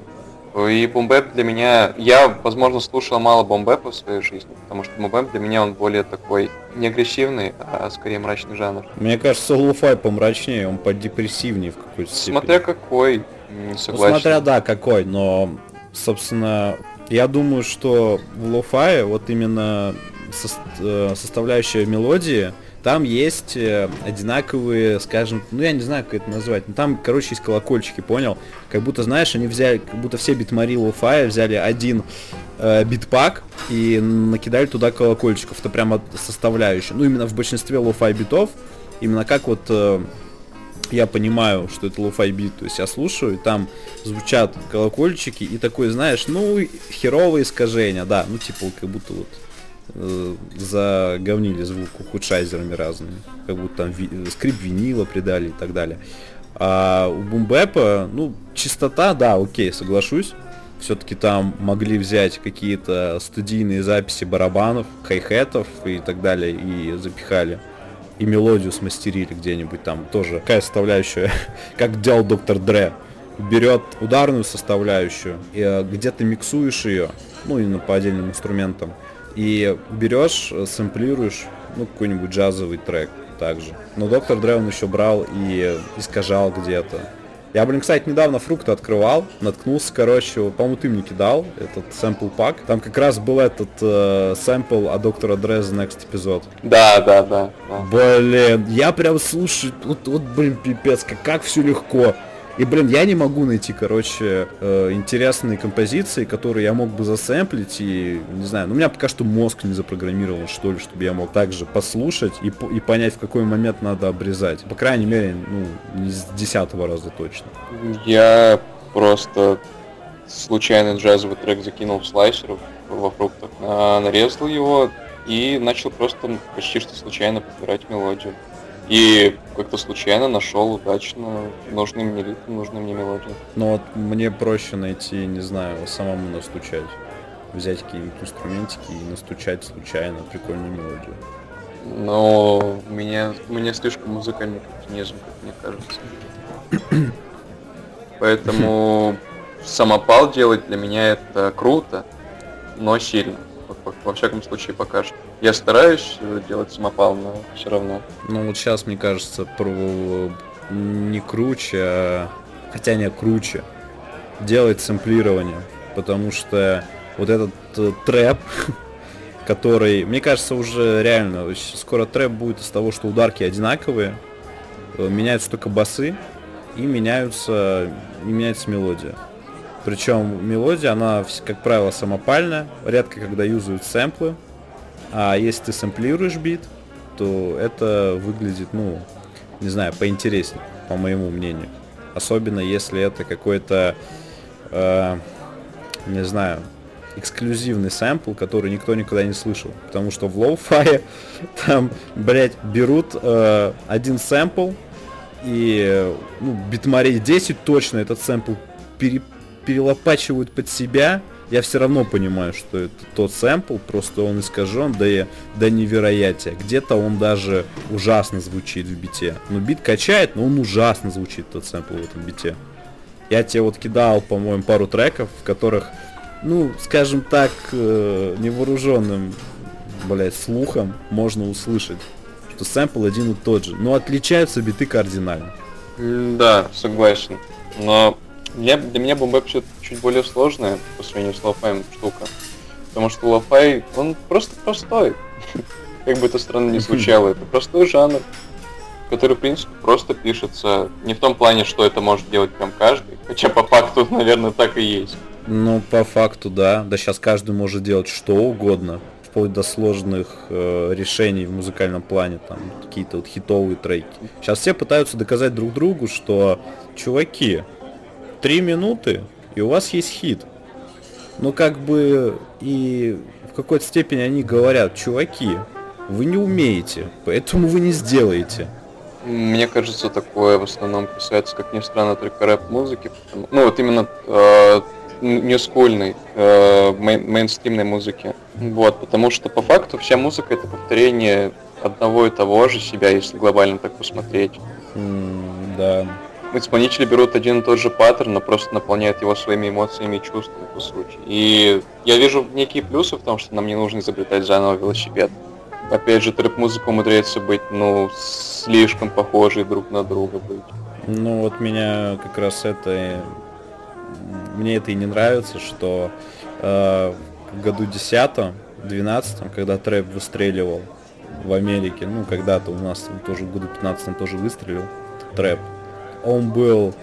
И бомбэп для меня... Я, возможно, слушал мало бомбэпа в своей жизни, потому что бомбэп для меня он более такой не агрессивный, а скорее мрачный жанр. Мне кажется, lo-fi помрачнее, он подепрессивнее в какой-то степени. Смотря какой, не согласен. Ну, смотря, да, какой, но, собственно, я думаю, что в лоу-фае вот именно составляющая мелодии, там есть э, одинаковые, скажем, ну я не знаю, как это назвать, но там, короче, есть колокольчики, понял? Как будто, знаешь, они взяли, как будто все битмари лофая взяли один э, beat pack и накидали туда колокольчиков. Это прямо составляющая. Ну, именно в большинстве lo-fi битов, именно как вот э, я понимаю, что это lo-fi бит, то есть я слушаю, и там звучат колокольчики, и такой, знаешь, ну, херовые искажения, да, ну, типа, как будто вот э, заговнили звук ухудшайзерами разными. Как будто там ви скрип винила придали и так далее. А у бумбэпа, ну, чистота, да, окей, соглашусь. Все-таки там могли взять какие-то студийные записи барабанов, хай-хетов и так далее, и запихали. И мелодию смастерили где-нибудь там. Тоже такая составляющая, как делал доктор Дре. Берет ударную составляющую, и э, где то миксуешь ее, ну, именно по отдельным инструментам, и берешь, сэмплируешь, ну, какой-нибудь джазовый трек также. Но Доктор Дре он еще брал и искажал где-то. Я, блин, кстати, недавно фрукты открывал, наткнулся, короче, по-моему, ты мне кидал этот сэмпл пак. Там как раз был этот э, сэмпл от доктора The Next эпизод. Да, да, да, да. Блин, я прям слушаю, вот, вот блин, пипец, как, как все легко. И, блин, я не могу найти, короче, э, интересные композиции, которые я мог бы засэмплить и, не знаю, ну, у меня пока что мозг не запрограммирован, что ли, чтобы я мог также послушать и, и понять, в какой момент надо обрезать. По крайней мере, ну, не с десятого раза точно. Я просто случайно джазовый трек закинул в слайсер во фруктах, нарезал его и начал просто почти что случайно подбирать мелодию. И как-то случайно нашел удачно нужный мне ритм, нужную мне мелодию. Ну вот мне проще найти, не знаю, самому настучать. Взять какие-нибудь инструментики и настучать случайно прикольную мелодию. Но у меня, у меня слишком музыкальный кретинизм, как мне кажется. Поэтому самопал делать для меня это круто, но сильно. Во, во всяком случае, пока что. Я стараюсь делать самопал, но все равно. Ну вот сейчас, мне кажется, про не круче, а... хотя не круче, делать сэмплирование. Потому что вот этот э, трэп, который, мне кажется, уже реально, скоро трэп будет из того, что ударки одинаковые, э, меняются только басы и меняются, и меняется мелодия. Причем мелодия, она, как правило, самопальная, редко когда юзают сэмплы, а если ты сэмплируешь бит, то это выглядит, ну, не знаю, поинтереснее, по моему мнению. Особенно если это какой-то, э, не знаю, эксклюзивный сэмпл, который никто никогда не слышал. Потому что в лоу-фае там, блядь, берут э, один сэмпл, и ну, битмарей 10 точно этот сэмпл пере, перелопачивают под себя, я все равно понимаю, что это тот сэмпл, просто он искажен до, до невероятия. Где-то он даже ужасно звучит в бите. Ну, бит качает, но он ужасно звучит, тот сэмпл в этом бите. Я тебе вот кидал, по-моему, пару треков, в которых, ну, скажем так, э, невооруженным, блядь, слухом можно услышать, что сэмпл один и тот же. Но отличаются биты кардинально. Да, согласен. Но для, для меня бомбэп все чуть более сложная по сравнению с лофаем штука. Потому что лофай, он просто простой. Как бы это странно не звучало, это простой жанр, который, в принципе, просто пишется не в том плане, что это может делать прям каждый, хотя по факту, наверное, так и есть. Ну, по факту, да. Да сейчас каждый может делать что угодно. вплоть до сложных э, решений в музыкальном плане, там какие-то вот хитовые треки. Сейчас все пытаются доказать друг другу, что, чуваки, три минуты, и у вас есть хит. Ну как бы и в какой-то степени они говорят, чуваки, вы не умеете, поэтому вы не сделаете. Мне кажется, такое в основном касается, как ни странно, только рэп-музыки. Ну, вот именно э, не скульной, э, мейнстримной музыки. Вот, потому что по факту вся музыка это повторение одного и того же себя, если глобально так посмотреть. Mm, да. Исполнители берут один и тот же паттерн, но просто наполняют его своими эмоциями и чувствами, по сути. И я вижу некие плюсы в том, что нам не нужно изобретать заново велосипед. Опять же, трэп-музыка умудряется быть, ну, слишком похожей друг на друга быть. Ну вот меня как раз это мне это и не нравится, что э, в году 10 12 когда трэп выстреливал в Америке, ну, когда-то у нас тоже в году 15 тоже выстрелил трэп, он был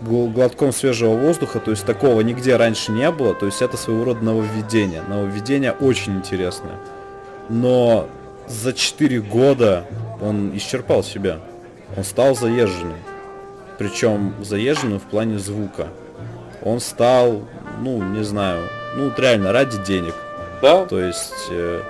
глотком свежего воздуха, то есть такого нигде раньше не было, то есть это своего рода нововведение. Нововведение очень интересное. Но за 4 года он исчерпал себя. Он стал заезженным. Причем заезженным в плане звука он стал, ну, не знаю, ну, реально ради денег. Да. То есть, э,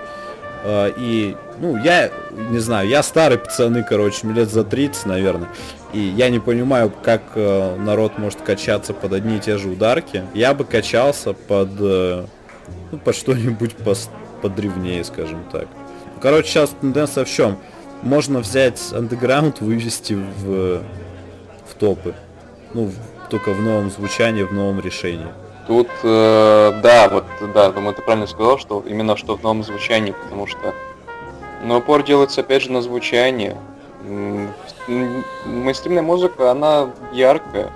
и, ну, я, не знаю, я старый пацаны, короче, лет за 30, наверное. И я не понимаю, как э, народ может качаться под одни и те же ударки. Я бы качался под, э, ну, под что-нибудь подревнее, скажем так. Короче, сейчас тенденция в чем? Можно взять андеграунд, вывести в, в топы. Ну, только в новом звучании, в новом решении. Тут, э, да, вот, да, думаю, ты правильно сказал, что именно что в новом звучании, потому что, ну, упор делается, опять же, на звучание. Мейнстримная музыка, она яркая,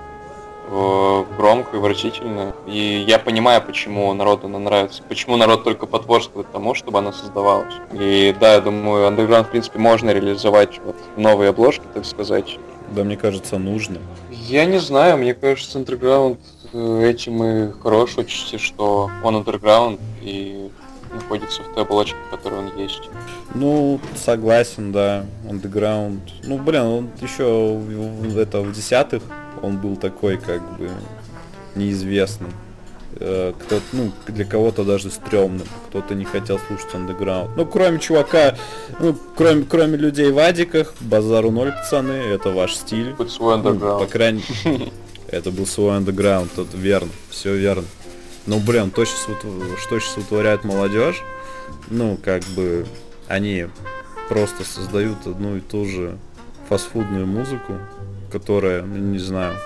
э, громкая, выразительная. И я понимаю, почему народу она нравится, почему народ только потворствует тому, чтобы она создавалась. И да, я думаю, андерграунд, в принципе, можно реализовать вот новые обложки, так сказать. Да, мне кажется, нужно. Я не знаю, мне кажется, Underground этим и хорош отчасти, что он Underground и находится в той оболочке, в которой он есть. Ну, согласен, да, Underground. Ну, блин, он еще в, это в десятых он был такой, как бы, неизвестный. Э, кто ну, для кого-то даже стрёмным, кто-то не хотел слушать андеграунд. Ну, кроме чувака, ну, кроме, кроме людей в адиках, базару ноль, пацаны, это ваш стиль. Хоть свой андеграунд. Ну, по крайней это был свой андеграунд, это верно, все верно. Ну, блин, то, сейчас, что сейчас утворяет молодежь, ну, как бы, они просто создают одну и ту же фастфудную музыку, которая, ну, не знаю,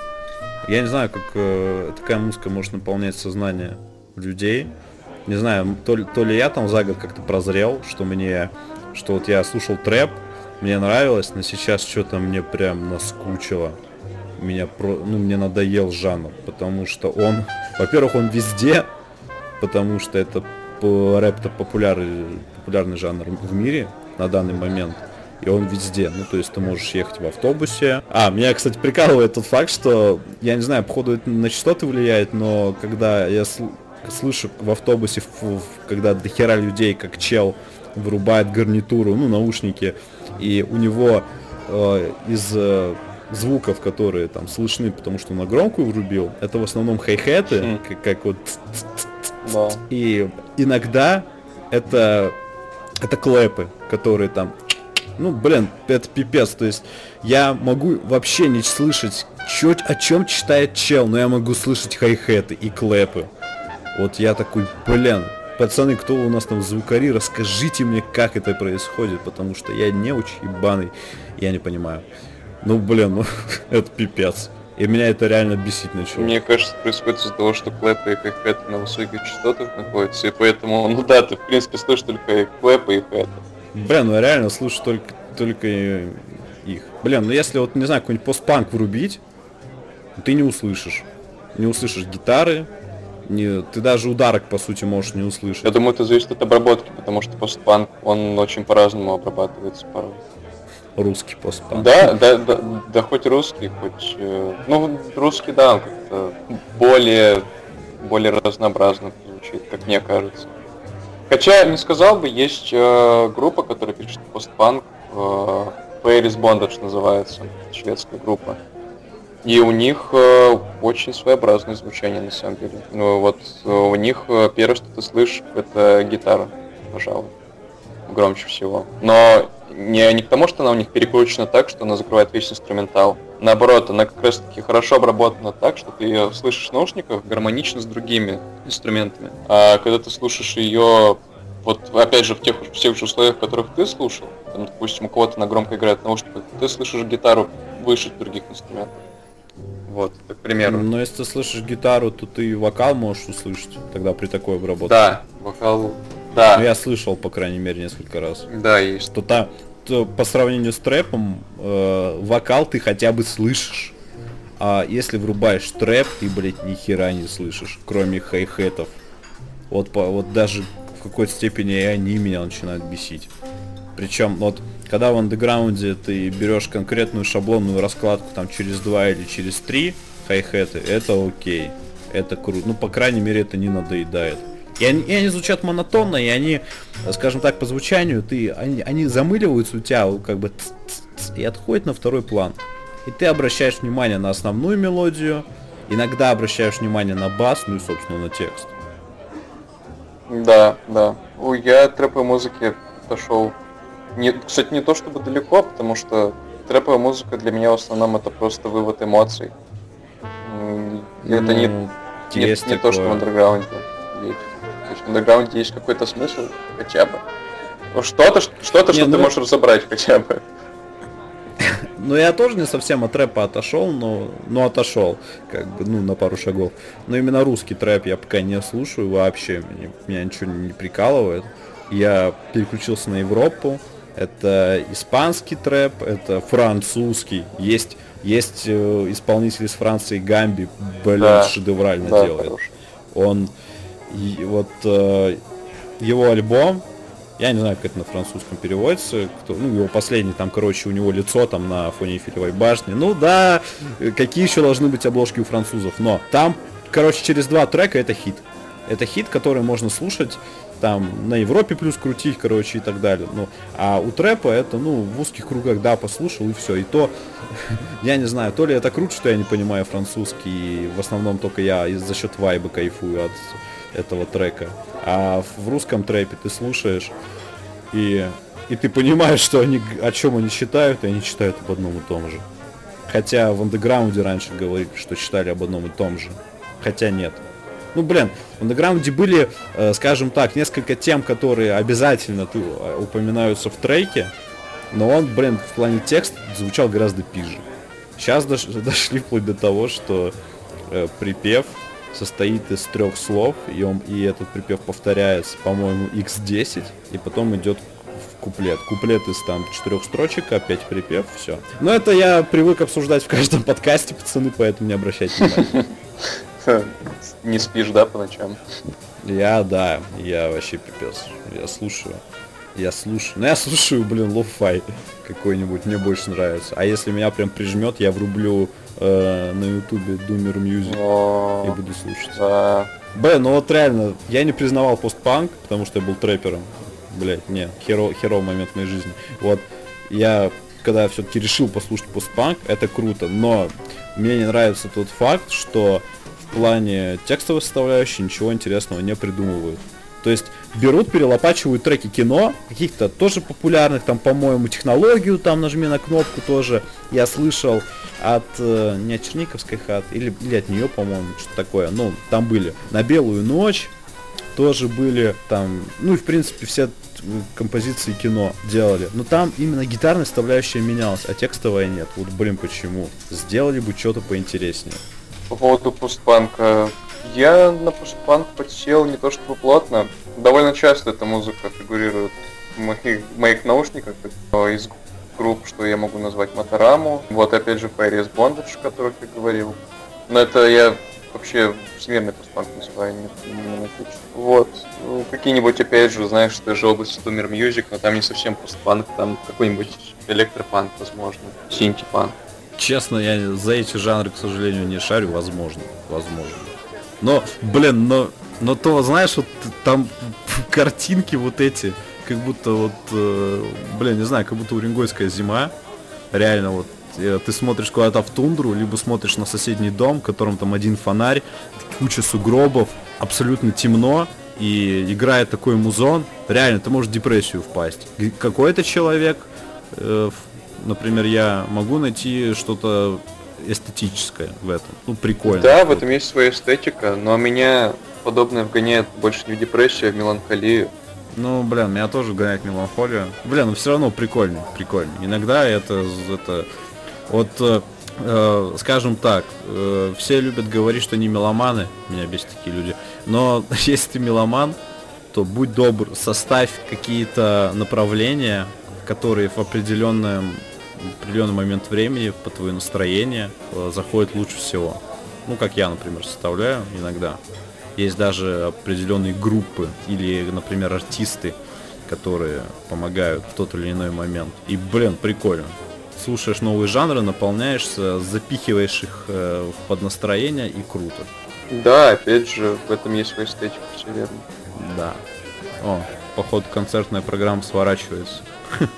я не знаю, как э, такая музыка может наполнять сознание людей. Не знаю, то ли, то ли я там за год как-то прозрел, что мне, что вот я слушал трэп, мне нравилось, но сейчас что-то мне прям наскучило. Меня про, ну, мне надоел жанр, потому что он, во-первых, он везде, потому что это рэп-то популярный, популярный жанр в мире на данный момент и он везде. Ну, то есть ты можешь ехать в автобусе. А, меня, кстати, прикалывает тот факт, что, я не знаю, походу это на частоты влияет, но когда я сл слышу в автобусе, в, в, когда до хера людей, как чел, вырубает гарнитуру, ну, наушники, и у него э, из э, звуков, которые там слышны, потому что он на громкую врубил, это в основном хай-хеты, как, как вот... Да. И иногда это это клэпы, которые там ну, блин, это пипец. То есть я могу вообще не слышать, чё, о чем читает чел, но я могу слышать хай-хеты и клэпы. Вот я такой, блин, пацаны, кто у нас там звукари, расскажите мне, как это происходит, потому что я не очень ебаный, я не понимаю. Ну, блин, ну, это пипец. И меня это реально бесить начало. Мне кажется, происходит из-за того, что клэпы и хай-хэты на высоких частотах находятся, и поэтому, ну да, ты в принципе слышишь только клэпы и хэты. Блин, ну реально слушаю только, только их. Блин, ну если вот, не знаю, какой-нибудь постпанк врубить, ты не услышишь. Не услышишь гитары, не, ты даже ударок, по сути, можешь не услышать. Я думаю, это зависит от обработки, потому что постпанк, он очень по-разному обрабатывается порой. Русский постпанк. Да, да, да, да, хоть русский, хоть... Э, ну, русский, да, он как-то более, более разнообразно звучит, как мне кажется. Хотя, не сказал бы, есть э, группа, которая пишет постпанк, э, Paris Bondage называется, шведская группа. И у них э, очень своеобразное звучание на самом деле. Ну вот э, у них э, первое, что ты слышишь, это гитара, пожалуй, громче всего. Но не, не потому, что она у них перекручена так, что она закрывает весь инструментал. Наоборот, она как раз таки хорошо обработана так, что ты ее слышишь в наушниках гармонично с другими инструментами. А когда ты слушаешь ее вот опять же в тех, в тех же условиях, в которых ты слушал, там, допустим, у кого-то на громко играет наушники, ты слышишь гитару выше других инструментов. Вот, к примеру. Но если ты слышишь гитару, то ты вокал можешь услышать тогда при такой обработке. Да, вокал, да. Ну, я слышал, по крайней мере, несколько раз. Да, есть. Что там, то по сравнению с трэпом, э, вокал ты хотя бы слышишь. А если врубаешь трэп, ты, блядь, ни хера не слышишь, кроме хай-хетов. Вот, по, вот даже в какой-то степени и они меня начинают бесить. Причем, вот, когда в андеграунде ты берешь конкретную шаблонную раскладку там через два или через три хай-хеты, это окей. Это круто. Ну, по крайней мере, это не надоедает. И они, и они звучат монотонно, и они, скажем так, по звучанию, ты, они, они замыливаются у тебя, как бы, ц -ц -ц, и отходят на второй план. И ты обращаешь внимание на основную мелодию, иногда обращаешь внимание на бас, ну и, собственно, на текст. Да, да. Я от трэповой музыки пошел не, кстати, не то чтобы далеко, потому что трэповая музыка для меня в основном это просто вывод эмоций. Это ну, не, не, не то, что в андерграунде есть. То есть в андерграунде есть какой-то смысл хотя бы. Ну что-то, что-то, что, ну... ты можешь разобрать хотя бы. Ну, я тоже не совсем от рэпа отошел, но, но отошел, как бы, ну, на пару шагов. Но именно русский трэп я пока не слушаю вообще, меня, меня ничего не прикалывает. Я переключился на Европу, это испанский трэп, это французский. Есть, есть э, исполнитель из Франции Гамби, блин, да, шедеврально да, делает. Хороший. Он, и, вот э, его альбом, я не знаю, как это на французском переводится, кто, ну, его последний, там, короче, у него лицо там на фоне Эйфелевой башни. Ну да, какие еще должны быть обложки у французов, но там, короче, через два трека это хит. Это хит, который можно слушать там на Европе плюс крутить, короче, и так далее. Ну, а у трэпа это, ну, в узких кругах, да, послушал и все. И то, я не знаю, то ли это круто, что я не понимаю французский, и в основном только я за счет вайба кайфую от этого трека. А в русском трэпе ты слушаешь, и, и ты понимаешь, что они, о чем они считают, и они читают об одном и том же. Хотя в андеграунде раньше говорили, что читали об одном и том же. Хотя нет. Ну, блин, в андеграунде были, э, скажем так, несколько тем, которые обязательно ты, э, упоминаются в треке, но он, блин, в плане текста звучал гораздо пиже. Сейчас дош, дошли вплоть до того, что э, припев состоит из трех слов, и, он, и этот припев повторяется, по-моему, x10, и потом идет в куплет. Куплет из там четырех строчек, опять припев, все. Но это я привык обсуждать в каждом подкасте, пацаны, поэтому не обращайте внимания. Не спишь, да, по ночам? Я, да, я вообще пипец. Я слушаю. Я слушаю. Ну, я слушаю, блин, лофай какой-нибудь, мне больше нравится. А если меня прям прижмет, я врублю э, на ютубе Думер Music и буду слушать. Да. Б, ну вот реально, я не признавал постпанк, потому что я был трэпером. Блять, не, херо, херо момент в моей жизни. Вот, я когда все-таки решил послушать постпанк, это круто, но мне не нравится тот факт, что плане текстовой составляющей ничего интересного не придумывают. То есть берут, перелопачивают треки кино, каких-то тоже популярных, там, по-моему, технологию, там, нажми на кнопку тоже, я слышал от, э, не от Черниковской хат, или, или от нее, по-моему, что-то такое, ну, там были на белую ночь, тоже были там, ну и в принципе все композиции кино делали. Но там именно гитарная составляющая менялась, а текстовая нет. Вот блин, почему? Сделали бы что-то поинтереснее. По поводу постпанка. Я на постпанк подсел не то чтобы плотно. Довольно часто эта музыка фигурирует в моих, моих наушниках из групп, что я могу назвать Матараму. Вот опять же Paris Bondage, о которых я говорил. Но это я вообще всемирный постпанк называю, не, не Вот. Ну, какие-нибудь, опять же, знаешь, же области Тумер Music, но там не совсем постпанк, там какой-нибудь электропанк, возможно, синти-панк. Честно, я за эти жанры, к сожалению, не шарю. Возможно. Возможно. Но, блин, но, но то, знаешь, вот там картинки вот эти, как будто вот, э, блин, не знаю, как будто уренгойская зима. Реально вот э, ты смотришь куда-то в тундру, либо смотришь на соседний дом, в котором там один фонарь, куча сугробов, абсолютно темно, и играет такой музон, реально ты можешь в депрессию впасть. Какой-то человек, э, например, я могу найти что-то эстетическое в этом. Ну, прикольно. Да, в этом есть своя эстетика, но меня подобное вгоняет больше не в депрессию, а в меланхолию. Ну, блин, меня тоже вгоняет в меланхолию. Блин, ну все равно прикольно, прикольно. Иногда это, это вот, э, э, скажем так, э, все любят говорить, что они меломаны, меня бесит такие люди, но если ты меломан, то будь добр, составь какие-то направления, которые в определенном определенный момент времени по твое настроение э, заходит лучше всего. Ну, как я, например, составляю иногда. Есть даже определенные группы или, например, артисты, которые помогают в тот или иной момент. И, блин, прикольно. Слушаешь новые жанры, наполняешься, запихиваешь их э, под настроение и круто. Да, опять же, в этом есть своя эстетика, все верно. Да. О, походу концертная программа сворачивается.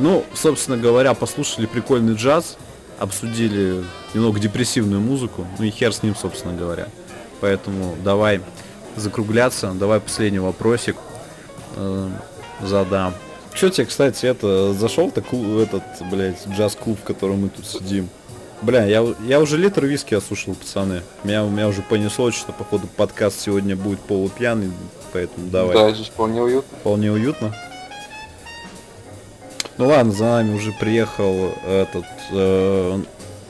Ну, собственно говоря, послушали прикольный джаз, обсудили немного депрессивную музыку, ну и хер с ним, собственно говоря. Поэтому давай закругляться, давай последний вопросик э, задам. Что тебе, кстати, это зашел так этот, блядь, джаз-клуб, в котором мы тут сидим? Бля, я, я уже литр виски осушил, пацаны. Меня, меня уже понесло, что походу подкаст сегодня будет полупьяный, поэтому давай. Да, здесь вполне уютно. Вполне уютно. Ну ладно, за нами уже приехал этот э,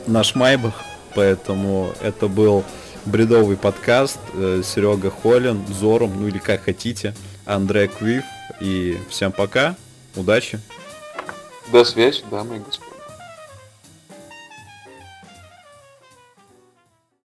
наш Майбах, поэтому это был бредовый подкаст. Э, Серега Холин, Зором, ну или как хотите, Андрей Квив. И всем пока, удачи. До связи, дамы и господа.